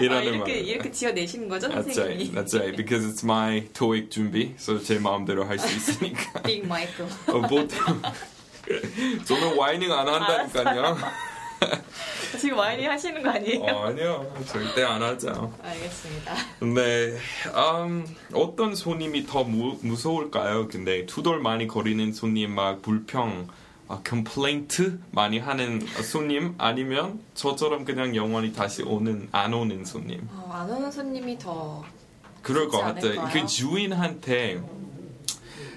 이라는 이렇게 말. 이렇게 지어내시는 거죠, That's 선생님이? right, that's right. Because it's my TOEIC 준비, so 제 마음대로 할 수 있으니까. 빅 마이크. 어, 보통 저는 와이닝 안 한다니까요. 지금 와이닝 하시는 거 아니에요? 어, 아니요, 절대 안 하죠. 알겠습니다. 네, 음, 어떤 손님이 더 무, 무서울까요? 근데 투덜 많이 거리는 손님 막 불평, 아, complaint 많이 하는 손님 아니면 저처럼 그냥 영원히 다시 오는 안 오는 손님. 어, 안 오는 손님이 더 그럴 것 같아요. 그 주인한테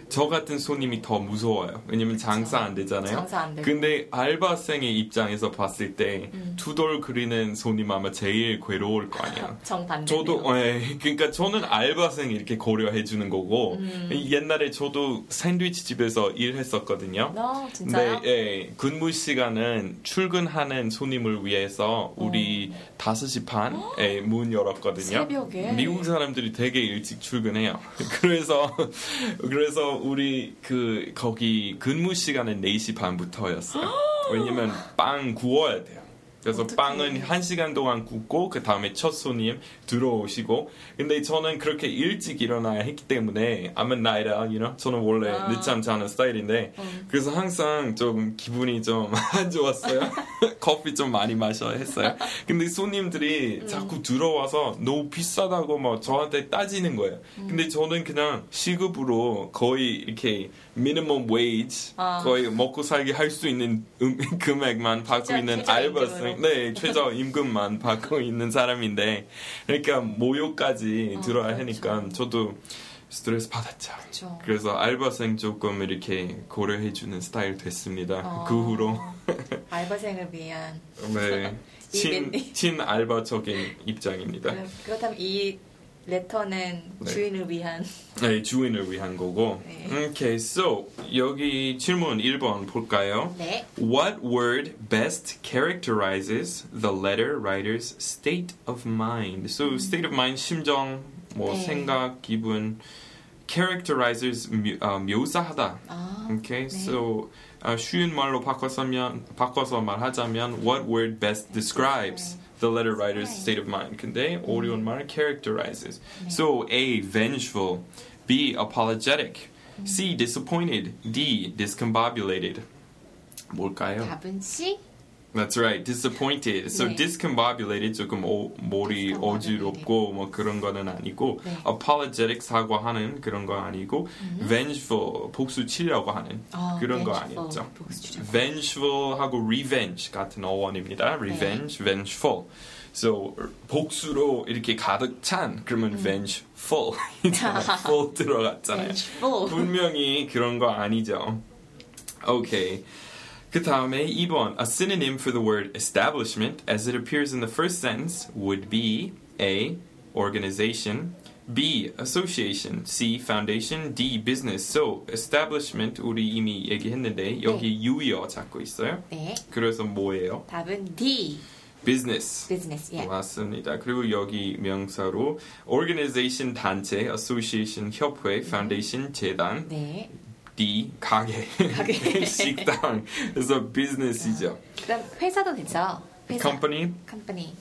저 같은 손님이 더 무서워요. 왜냐면 장사 안 되잖아요. 장사 안 되고. 근데 알바생의 입장에서 봤을 때 음. 투덜거리는 손님 아마 제일 괴로울 거 아니야. 정반대. 저도 예, 그러니까 저는 알바생 이렇게 고려해 주는 거고 음. 옛날에 저도 샌드위치 집에서 일했었거든요. 너 진짜요? 네, 예, 근무 시간은 출근하는 손님을 위해서 우리 5시 반에 문 열었거든요. 어. 새벽에? 미국 사람들이 되게 일찍 출근해요. 그래서 그래서 우리 그 거기 근무 시간은 4시 반부터였어요. 왜냐면 빵 구워야 돼요. 그래서 어떡해. 빵은 한 시간 동안 굽고 그 다음에 첫 손님 들어오시고 근데 저는 그렇게 일찍 일어나야 했기 때문에 I'm a night owl, you know? 저는 원래 아. 늦잠 자는 스타일인데 음. 그래서 항상 좀 기분이 좀 안 좋았어요. 커피 좀 많이 마셔야 했어요. 근데 손님들이 음. 자꾸 들어와서 너무 비싸다고 막 저한테 따지는 거예요. 음. 근데 저는 그냥 시급으로 거의 이렇게 미니멈 웨이지 아. 거의 먹고 살기 할수 있는 음, 금액만 받고 있는 알바생. 네 최저 임금만 받고 있는 사람인데 그러니까 모욕까지 어, 들어야 그렇죠. 하니까 저도 스트레스 받았죠. 그렇죠. 그래서 알바생 조금 이렇게 고려해주는 스타일 됐습니다. 어, 그 후로 알바생을 위한 네, 친. 친 알바적인 입장입니다. 그렇다면 이 레터는 네. 주인을 위한 네, 주인을 위한 거고. 네. Okay, so 여기 질문 1번 볼까요? 네. What word best characterizes the letter writer's state of mind? So state of mind 심정, 뭐 네. 생각, 기분. characterizes 묘, 어, 묘사하다. 아, Okay, 네. so 어, 쉬운 말로 바꿔서면 바꿔서 말하자면 what word best describes the letter writer's state of mind? 근데 어려운 말 characterizes. So A vengeful, B apologetic, C disappointed, D discombobulated. 뭘까요? 답은 C. That's right, disappointed. So 네. discombobulated 조금 오, 머리. 어지럽고 뭐 그런 거는 아니고 네. apologetic 사과하는 그런 거 아니고 vengeful 복수 치려고 하는 아, 그런 거 아니었죠. vengeful하고 revenge 같은 어원입니다. revenge, vengeful. So 복수로 이렇게 가득 찬 그러면 vengeful full 들어갔잖아요. vengeful. 분명히 그런 거 아니죠. 오 케이. 그 다음에 2번. A synonym for the word establishment as it appears in the first sentence would be A. Organization B. Association C. Foundation D. Business So establishment 우리 이미 얘기했는데 여기 유의어 잡고 있어요. 네. 그래서 뭐예요? 답은 D. Business. business. 예. 맞습니다. 그리고 여기 명사로 organization 단체, association 협회, foundation 재단, 네. D 가게, 식당. 그래서 business이죠. 그다음 회사도 되죠. 회사. company, company.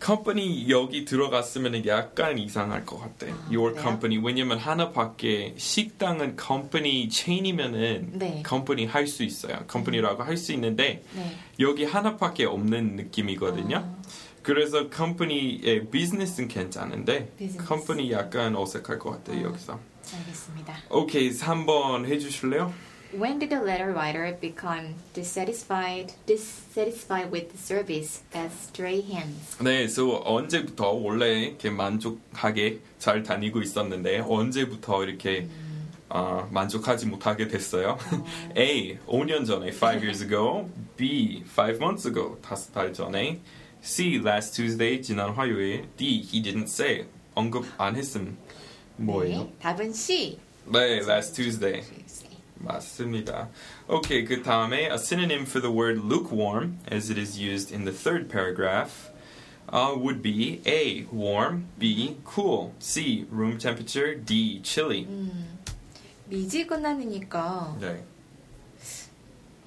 company 여기 들어갔으면 약간 이상할 것 같아. 아, Your company 왜냐면 하나밖에 식당은 company chain이면은 네. company 할수 있어요. company라고 할 수 있는데 네. 여기 하나밖에 없는 느낌이거든요. 아. 그래서 컴퍼니의 비즈니스는 괜찮은데 비즈니스. 컴퍼니 약간 어색할 것 같아요 아. 여기서. 알겠습니다. 오케이 3번 해주실래요? When did the letter writer become dissatisfied dissatisfied with the service at Stray Hands? 네, so 언제부터 원래 이렇게 만족하게 잘 다니고 있었는데 언제부터 이렇게 어, 만족하지 못하게 됐어요? A. 5년 전에 5 years ago B. 5 months ago 다섯 달 전에 C. last Tuesday 지난 화요일 D. he didn't say 언급 안 했음 뭐예요? 네. 답은 C. 네, last Tuesday 맞습니다. 오케이, 그 다음에 a synonym for the word lukewarm, as it is used in the third paragraph, uh, would be A. warm, B. cool, C. room temperature, D. chilly. 미지근하니까 네,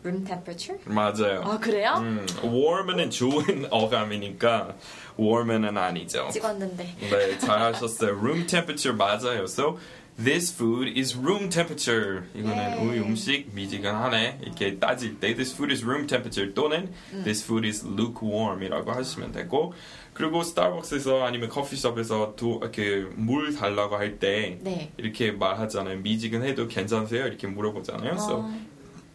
room temperature? 맞아요. 아 그래요? 음, warm은 좋은 어감이니까 warm은 아니죠. 찍었는데. 네, 잘하셨어요. room temperature 맞아요. So this food is room temperature. 이거는 예. 이 음식 미지근하네. 이렇게 따질 때 this food is room temperature 또는 this food is lukewarm이라고 하시면 되고 그리고 스타벅스에서 아니면 커피숍에서 도, 이렇게 물 달라고 할때 네. 이렇게 말하잖아요. 미지근해도 괜찮으세요? 이렇게 물어보잖아요. So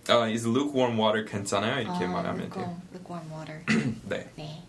어, uh, is lukewarm water 괜찮아요? 이렇게 아, 말하면 돼요. lukewarm water. 네. 네.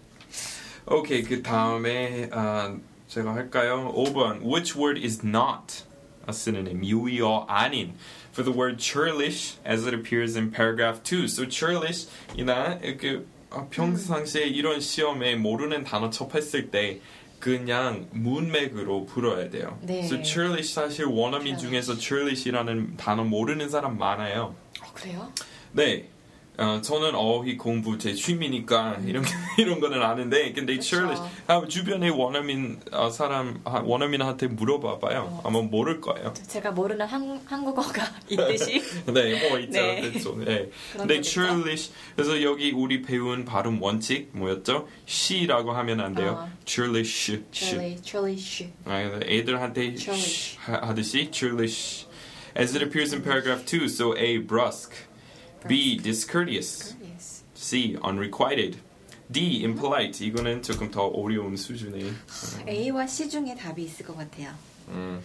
오케이 그 다음에 아, 제가 할까요? 5번 Which word is not a synonym? 유의어 아닌 for the word churlish as it appears in paragraph 2. So churlish이나 이렇게 아, 평상시에 이런 시험에 모르는 단어 접했을 때 그냥 문맥으로 불어야 돼요. 네. So churlish 사실 원어민. 중에서 churlish이라는 단어 모르는 사람 많아요. 어, 그래요? 네. 어, 저는 어휘 공부 제 취미니까 이런 이런 거는 아는데 근데 churlish 아, 주변에 원어민 어, 사람 아, 원어민한테 물어봐봐요 아마 모를 거예요. 제가 모르는 한, 한국어가 있듯이 네, 뭐 있죠. 네. 그렇죠. 네. 근데 churlish 그래서 여기 우리 배운 발음 원칙 뭐였죠? she라고 하면 안 돼요. 어. truly sh. 아, 그래서 애들한테. 하- 하듯이 churlish. As it appears in paragraph 2, so A. brusque, B. discourteous. C. unrequited, D. impolite. 이거는 조금 더 어려운 수준의. A와 C 중에 답이 있을 것 같아요. 음,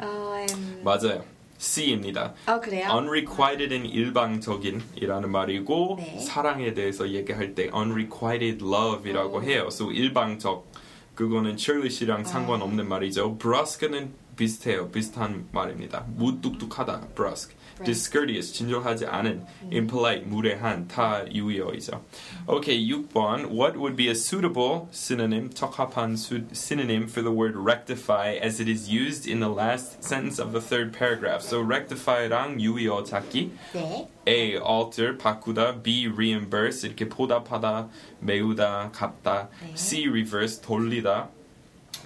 어, 음, 맞아요. C입니다. 어 그래요? unrequited은 일방적인이라는 말이고 네. 사랑에 대해서 얘기할 때 unrequited love이라고 오. 해요. So 일방적 그거는 churlish이랑 상관없는 말이죠. brusque는 비슷해요. 비슷한 말입니다. 무뚝뚝하다 brusque. discourteous 진솔하지 않은 impolite 무례한 다 유효이죠. Okay, 6번 What would be a suitable synonym 적합한 수, synonym for the word rectify as it is used in the last sentence of the third paragraph? So rectify랑 유효 찾기 네. A. alter 바꾸다 B. reimburse 이렇게 보답하다 메우다 갚다 네. C. reverse 돌리다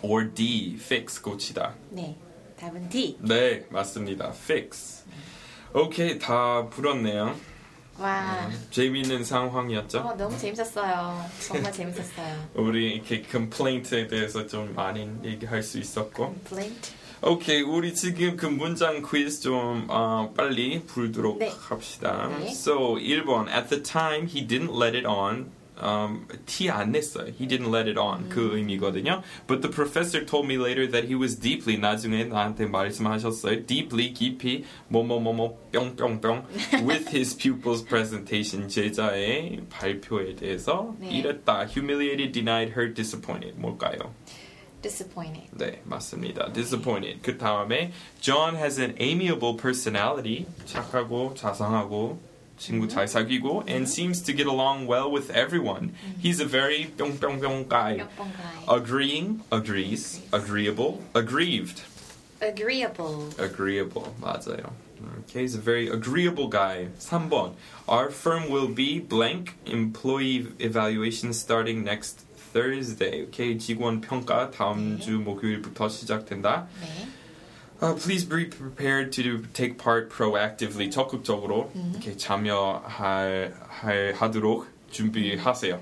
or D. fix 고치다 네. 답은 D. 네 맞습니다 fix 오케이 다 풀었네요 와. 재미있는 상황이었죠 어, 너무 재밌었어요. 정말 재밌었어요. 우리 이렇게 complaint에 대해서 좀 많이 얘기할 수 있었고 Complaint. 오케이 우리 지금 그 문장 퀴즈 좀 어, 빨리 풀도록 네. 합시다. 네. So 1번 At the time he didn't let it on. Um, 티안 냈어요. He didn't let it on. 그 의미거든요. But the professor told me later that he was deeply 나중에 나한테 말씀하셨어요. Deeply 깊이 뭐뭐뭐뭐 뿅뿅뿅 with his pupils presentation 제자의 발표에 대해서 네. 이랬다. Humiliated, denied, hurt, disappointed. 뭘까요? Disappointed. 네, 맞습니다. Disappointed. 그 다음에 John has an amiable personality. 착하고 자상하고 친구 잘 사귀고 and seems to get along well with everyone. He's a very 뿅뿅뿅 guy. 몇 번 가요? Agreeing, agrees, agreeable, aggrieved, Agreeable. agreeable. 맞아요. Okay, he's a very agreeable guy. 3번. Our firm will be blank employee evaluation starting next Thursday. Okay, 직원 평가 다음 네. 주 목요일부터 시작된다. 네. Uh, please be prepared to take part proactively, 적극적으로 이렇게 참여할 할, 하도록 준비하세요.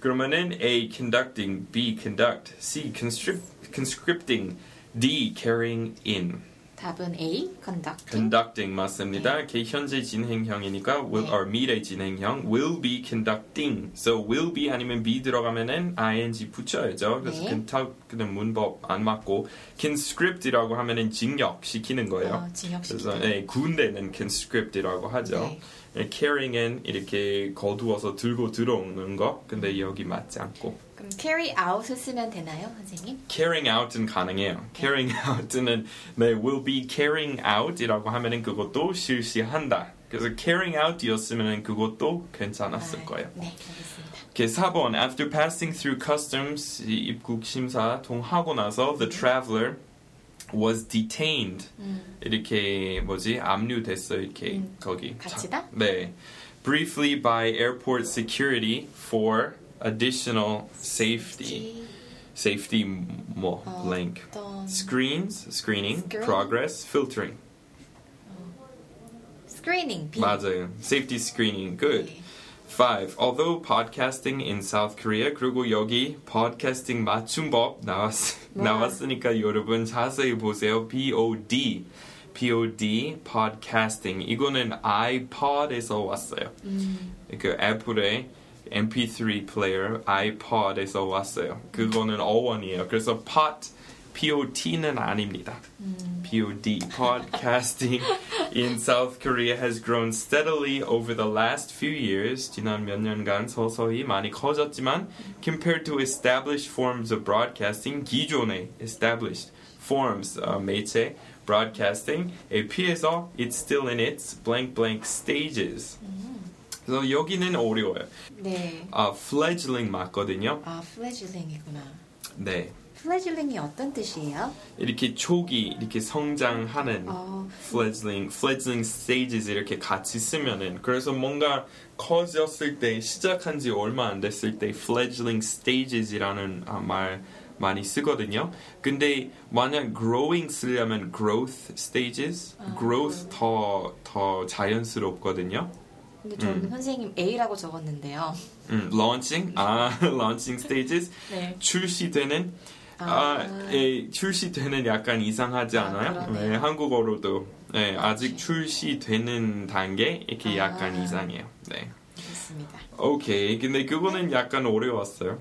그러면은 A. conducting, B. conduct, C. conscript, conscripting, D. carrying in. 답은 A. Conducting. conducting 맞습니다. 이렇게 현재 진행형이니까 will 네. or 미래 진행형 will be conducting. So will be 아니면 be 들어가면은 ing 붙여야죠. 그래서 네. conduct는 문법 안 맞고 conscript이라고 하면은 징역 시키는 거예요. 어. 그래서 네, 군대는 conscript이라고 하죠. 네. 네, carrying은 이렇게 거두어서 들고 들어오는 거. 근데 여기 맞지 않고. 그럼 carry out을 쓰면 되나요, 선생님? carrying out은 가능해요. carrying out는 네, will be carrying out이라고 하면은 그것도 실시한다. 그래서 carrying out이었으면은 그것도 괜찮았을 아, 거예요. 네, 알겠습니다. Okay, 4번. After passing through customs 이 입국 심사 통하고 나서 the traveler was detained. 음, 이렇게 뭐지 압류됐어 이렇게 음, 거기. 갇히다? 자, 네. Briefly by airport security for additional safety. Safety 뭐 어, blank. 어떤 Screens, screening, Screen? progress, filtering. screening B. 맞아요. Safety screening. Good. 네. Five. Although podcasting in South Korea 그리고 여기 podcasting 맞춤법 나왔 와. 나왔으니까 여러분 자세히 보세요. POD. POD podcasting 이거는 iPod에서 왔어요. 음, 그 애플의 MP3 플레이어 iPod에서 왔어요. 그거는 어원이에요. 그래서 pod POT는 아닙니다. 음. POD podcasting in South Korea has grown steadily over the last few years. 지난 몇 년간 서서히 많이 커졌지만 compared to established forms of broadcasting 기존의 established forms 어, 매체 broadcasting에 비해서 it's still in its blank blank stages. 그래서 여기는 어려워요. 네. 아, fledgling 맞거든요. 아, fledgling이구나. 네. 플래질링이 어떤 뜻이에요? 이렇게 초기 이렇게 성장하는 어, fledgling, fledgling stages 이렇게 같이 쓰면은 그래서 뭔가 커졌을 때 시작한 지 얼마 안 됐을 때 fledgling stages이라는 아, 말 많이 쓰거든요. 근데 만약 growing 쓰려면 growth stages, growth 더더 자연스럽거든요. 근데 저는 음. 선생님 A라고 적었는데요. 음, launching, 아, launching stages, 네. 출시되는 아, 예, 출시되는 약간 이상하지 아, 않아요? 그러네요. 네, 한국어로도 네, 아직 출시되는 단계 이렇게 아. 약간 이상해요. 네. 알겠습니다. 오케이. 근데 그거는 약간 어려웠어요.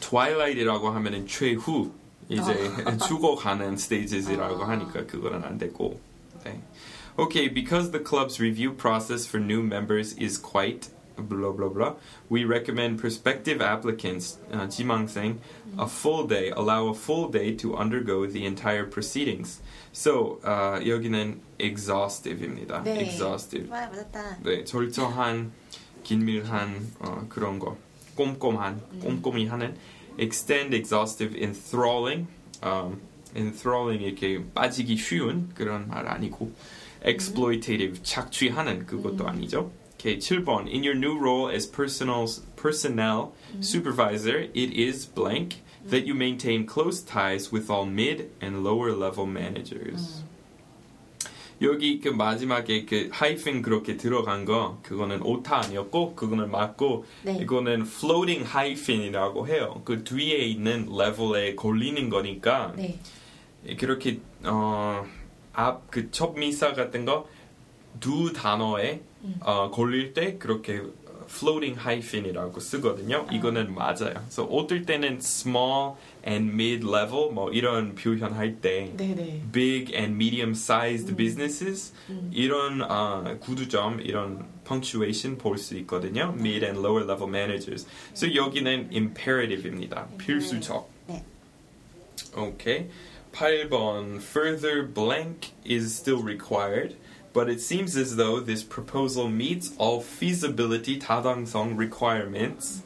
Twilight이라고 하면은 최후 이제 죽어가는 stages이라고 아. 하니까 그거는 안 되고. 네. Okay, because the club's review process for new members is quite blah blah blah, we recommend prospective applicants, uh, 지망생, a full day, allow a full day to undergo the entire proceedings. So uh, 여기는 exhaustive입니다. 네. exhaustive. 와, 맞았다. 네, 절저한, 긴밀한 어, 그런 거, 꼼꼼한, 꼼꼼히 하는, extend, exhaustive, enthralling, um, enthralling 이렇게 빠지기 쉬운 그런 말 아니고, exploitative, 착취하는 그것도 아니죠. Okay, 7번. In your new role as personal personnel supervisor, it is blank that you maintain close ties with all mid and lower level managers. 여기 그 마지막에 그 하이픈 그렇게 들어간 거 그거는 오타 아니었고 그거는 맞고 네. 이거는 floating hyphen이라고 해요. 그 뒤에 있는 레벨에 걸리는 거니까 네. 그렇게 어 앞 그 첫 미사 같은 거 두 단어에 어, 걸릴 때 그렇게 floating hyphen이라고 쓰거든요. 이거는 맞아요. 그래서 어떨 때는 small and mid level 뭐 이런 표현할 때 네네. big and medium sized businesses 이런 아, 구두점 이런 punctuation 볼 수 있거든요. mid and lower level managers. 그래서 여기는 imperative입니다. 필수적. 네. Okay. 8번 further blank is still required. But it seems as though this proposal meets all feasibility 타당성 requirements.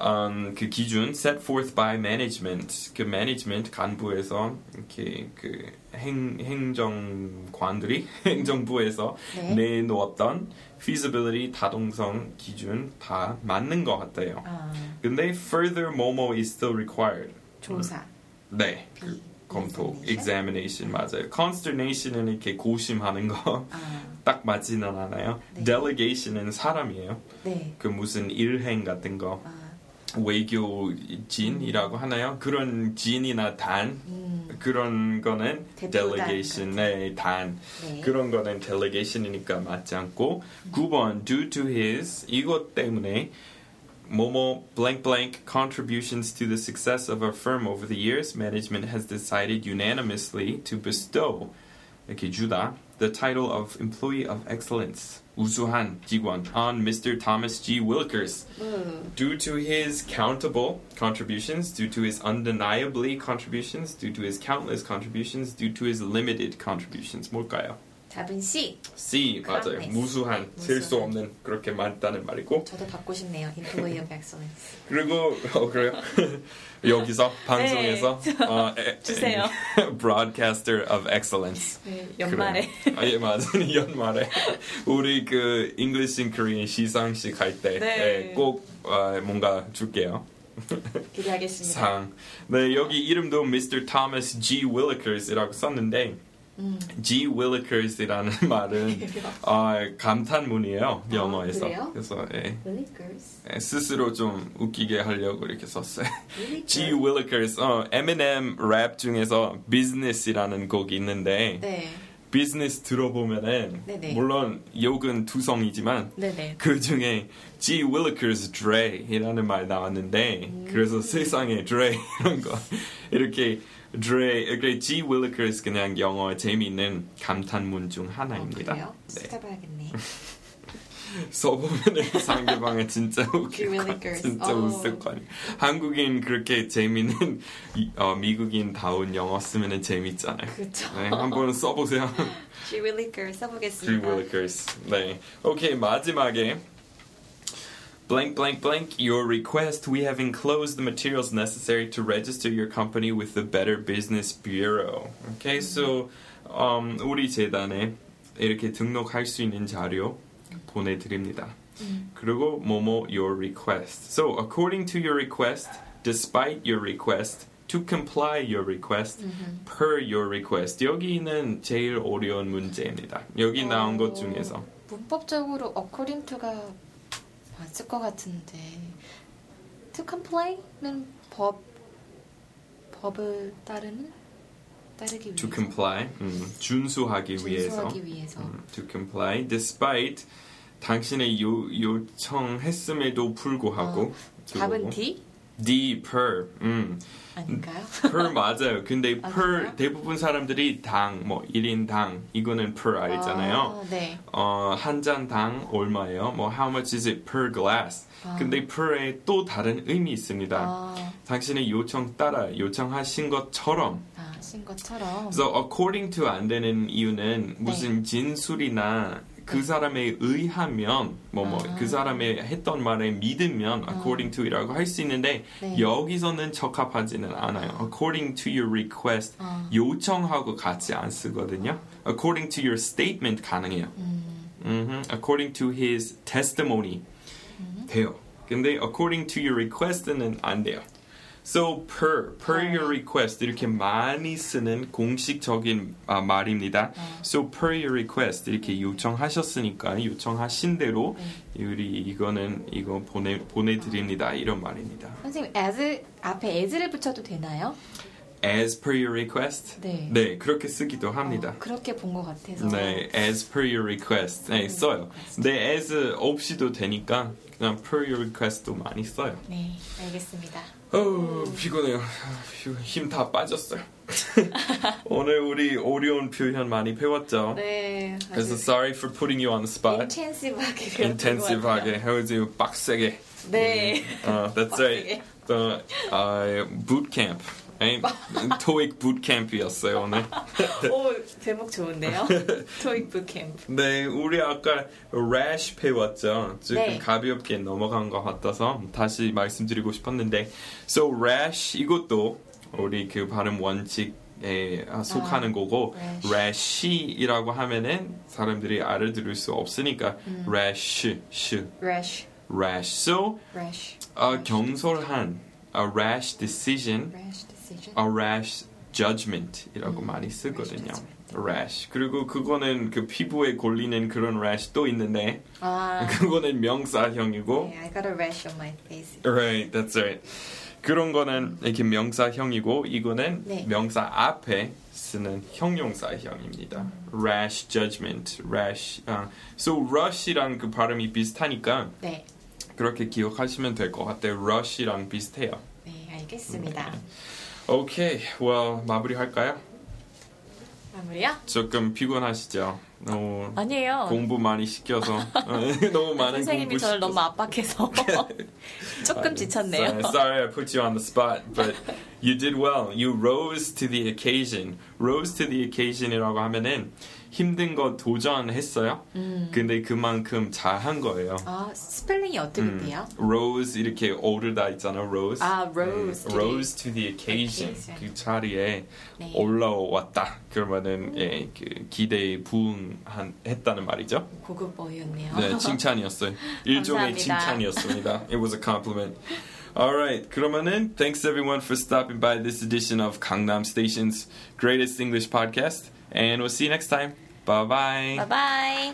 음, 그 기준 set forth by management 그 management 간부에서 이렇게 그 행, 행정관들이 행정부에서 네. 내놓았던 feasibility 타동성 기준 다 맞는 것 같아요. 아, 근데 further 뭐뭐 is still required. 조사. 네. B. 그 검토 examination. 맞아요. consternation은 이렇게 고심하는 거 딱 아, 맞지는 않아요. 네. delegation은 사람이에요. 네. 그 무슨 일행 같은 거 아, 외교진이라고 하나요? 그런 진이나 단 음, 그런 거는 대표단 delegation, 네, 단 네. 그런 거는 delegation이니까 맞지 않고 9번 due to his 이것 때문에 뭐뭐 blank blank contributions to the success of our firm over the years, management has decided unanimously to bestow 이렇게 주다 the title of employee of excellence 우수한 직원 on Mr. Thomas G. Wilkers 음, due to his countable contributions, due to his undeniably contributions, due to his countless contributions, due to his limited contributions. 뭘까요? 답은 C. C 맞아요. Countless. 무수한, 셀 수. 없는 그렇게 많다는 말이고. 저도 받고 싶네요. Employee of Excellence. 그리고 어 그래요. 여기서 방송에서 어, 에- 주세요. 에- broadcaster of excellence. 네, 연말에. 그래. 아, 예, 맞아요. 연말에. 우리 그 English in Korean 시상식 할때 네. 꼭 어, 뭔가 줄게요. 기대하겠습니다. 상. 네, 여기 이름도 Mr. Thomas G. Willikers이라고 썼는데 음. G. Willikers이라는 말은 어, 감탄문이에요 영어에서. 아? 그래서 예, Willikers. 예, 스스로 좀 웃기게 하려고 이렇게 썼어요. G. Willikers. Willikers, 어, Eminem 랩 중에서 Business이라는 곡이 있는데 네. 비즈니스 들어보면은 네네. 물론 욕은 투성이지만 네네. 그 중에 G. Willikers Dre이라는 말 나왔는데 음. 그래서 세상에 Dre 이런 거 이렇게 Dre 이렇게 G. Willikers 그냥 영어 재미있는 감탄문 중 어, 하나입니다. 그래요? 네. 찾아봐야겠네. 써보면은 상대방은 진짜. 웃길 거 Willikers. 진짜 어. 웃을 거 아니야. 한국인 그렇게 재미있는 이- 어, 미국인 다운 영어 쓰면은 재밌잖아요. 그쵸. 네, 한번 써보세요. G. Willikers G. 써보겠습니다. Willikers. 네. 오케이 마지막에 blank blank blank your request we have enclosed the materials necessary to register your company with the Better Business Bureau. Okay, so um, 우리 재단에 이렇게 등록할 수 있는 자료 보내드립니다. 그리고 뭐뭐 your request. So according to your request, despite your request, to comply your request, per your request. 여기는 제일 어려운 문제입니다. 여기 나온 것 중에서. 문법적으로 according to가 맞을 것 같은데 to comply는 법 법을 따르는 따르기 위해서 to comply, 음, 준수하기 위해서. 준수하기 위해서 음, to comply, despite 당신의 요, 요청했음에도 불구하고. 답은 D D per. 음. 아닌가요? per 맞아요. 근데 아, per? 대부분 사람들이 당, 뭐 1인 당 이거는 per 알잖아요. 아, 네. 어, 한 잔 당 얼마예요? 뭐 how much is it per glass? 아. 근데 per에 또 다른 의미 있습니다. 아, 당신의 요청 따라 요청하신 것처럼. 아, 신 것처럼 So according to 안 되는 이유는 무슨 진술이나 그 사람에 의하면 뭐뭐그 아. 사람의 했던 말에 믿으면 according to이라고 할 수 있는데 네. 여기서는 적합하지는 않아요. According to your request 아. 요청하고 같이 안 쓰거든요. According to your statement 가능해요. 음, Mhm. According to his testimony 돼요. 근데 according to your request는 안 돼요. So per per 아. your request 이렇게 많이 쓰는 공식적인 아, 말입니다. So per your request 이렇게 요청하셨으니까 요청하신 대로 우리 이거는 이거 보내 보내드립니다 이런 말입니다. 선생님 as 앞에 as를 붙여도 되나요? As per your request 네. 그렇게 쓰기도 합니다. 어, 그렇게 본 것 같아서 네, as per your request. 네, 써요. 근데 as 없이도 되니까 그냥 per your request도 많이 써요. 네, 알겠습니다. 어, 피곤해요. 힘 다 빠졌어요. 오늘 우리 어려운 표현 많이 배웠죠. 네, 그래서 sorry for putting you on the spot. 인텐시브하게 배웠던 것 인텐시브하게 해오지 빡세게. 같아요. 네, 어, that's right. 또 어, boot camp. Right? 토익 camp이었어요 오늘. 오 제목 좋은데요? 토익 부캠프. 네, 우리 아까 rash 배웠죠. 조금 네. 가볍게 넘어간 것 같아서 다시 말씀드리고 싶었는데, so rash 이것도 우리 그 발음 원칙 에 속하는 거고, rash. rash이라고 하면은 사람들이 알아들을 수 없으니까 rash, sh, rash, rash. So rash, 어, 경솔한 a rash decision, rash decision. a rash judgment이라고 많이 쓰거든요. rash. 그리고 그거는 그 피부에 걸리는 그런 rash 또 있는데 아, 그거는 명사형이고 네, I got a rash on my face. right, that's right. 그런 거는 이렇게 명사형이고 이거는 네. 명사 앞에 쓰는 형용사형입니다. rash judgment, rash. 아, so rush이랑 그 발음이 비슷하니까 네, 그렇게 기억하시면 될 것 같아요. rush이랑 비슷해요. 네, 알겠습니다. 오케이, well 마무리할까요? 마무리요? 조금 피곤하시죠? 너무 아니에요. 공부 많이 시켜서 너무 많은 선생님이 저를 너무 시켜서. 압박해서 조금 지쳤네요. Sorry, sorry I put you on the spot, but you did well. You rose to the occasion. Rose to the occasion이라고 하면은 힘든 거 도전했어요. 근데 그만큼 잘한 거예요. 아, 스펠링이 어떻게 음, 돼요? rose 이렇게 오르다 있잖아, rose. 아, rose 음, rose to the occasion. occasion. 그 자리에 네. 올라왔다. 그러면은 예, 그 기대에 부응했다는 말이죠. 고급어였네요. 네, 칭찬이었어요. 일종의. 칭찬이었습니다. It was a compliment. Alright, 그러면은 thanks everyone for stopping by this edition of Gangnam Station's greatest English podcast, and we'll see you next time. 拜拜，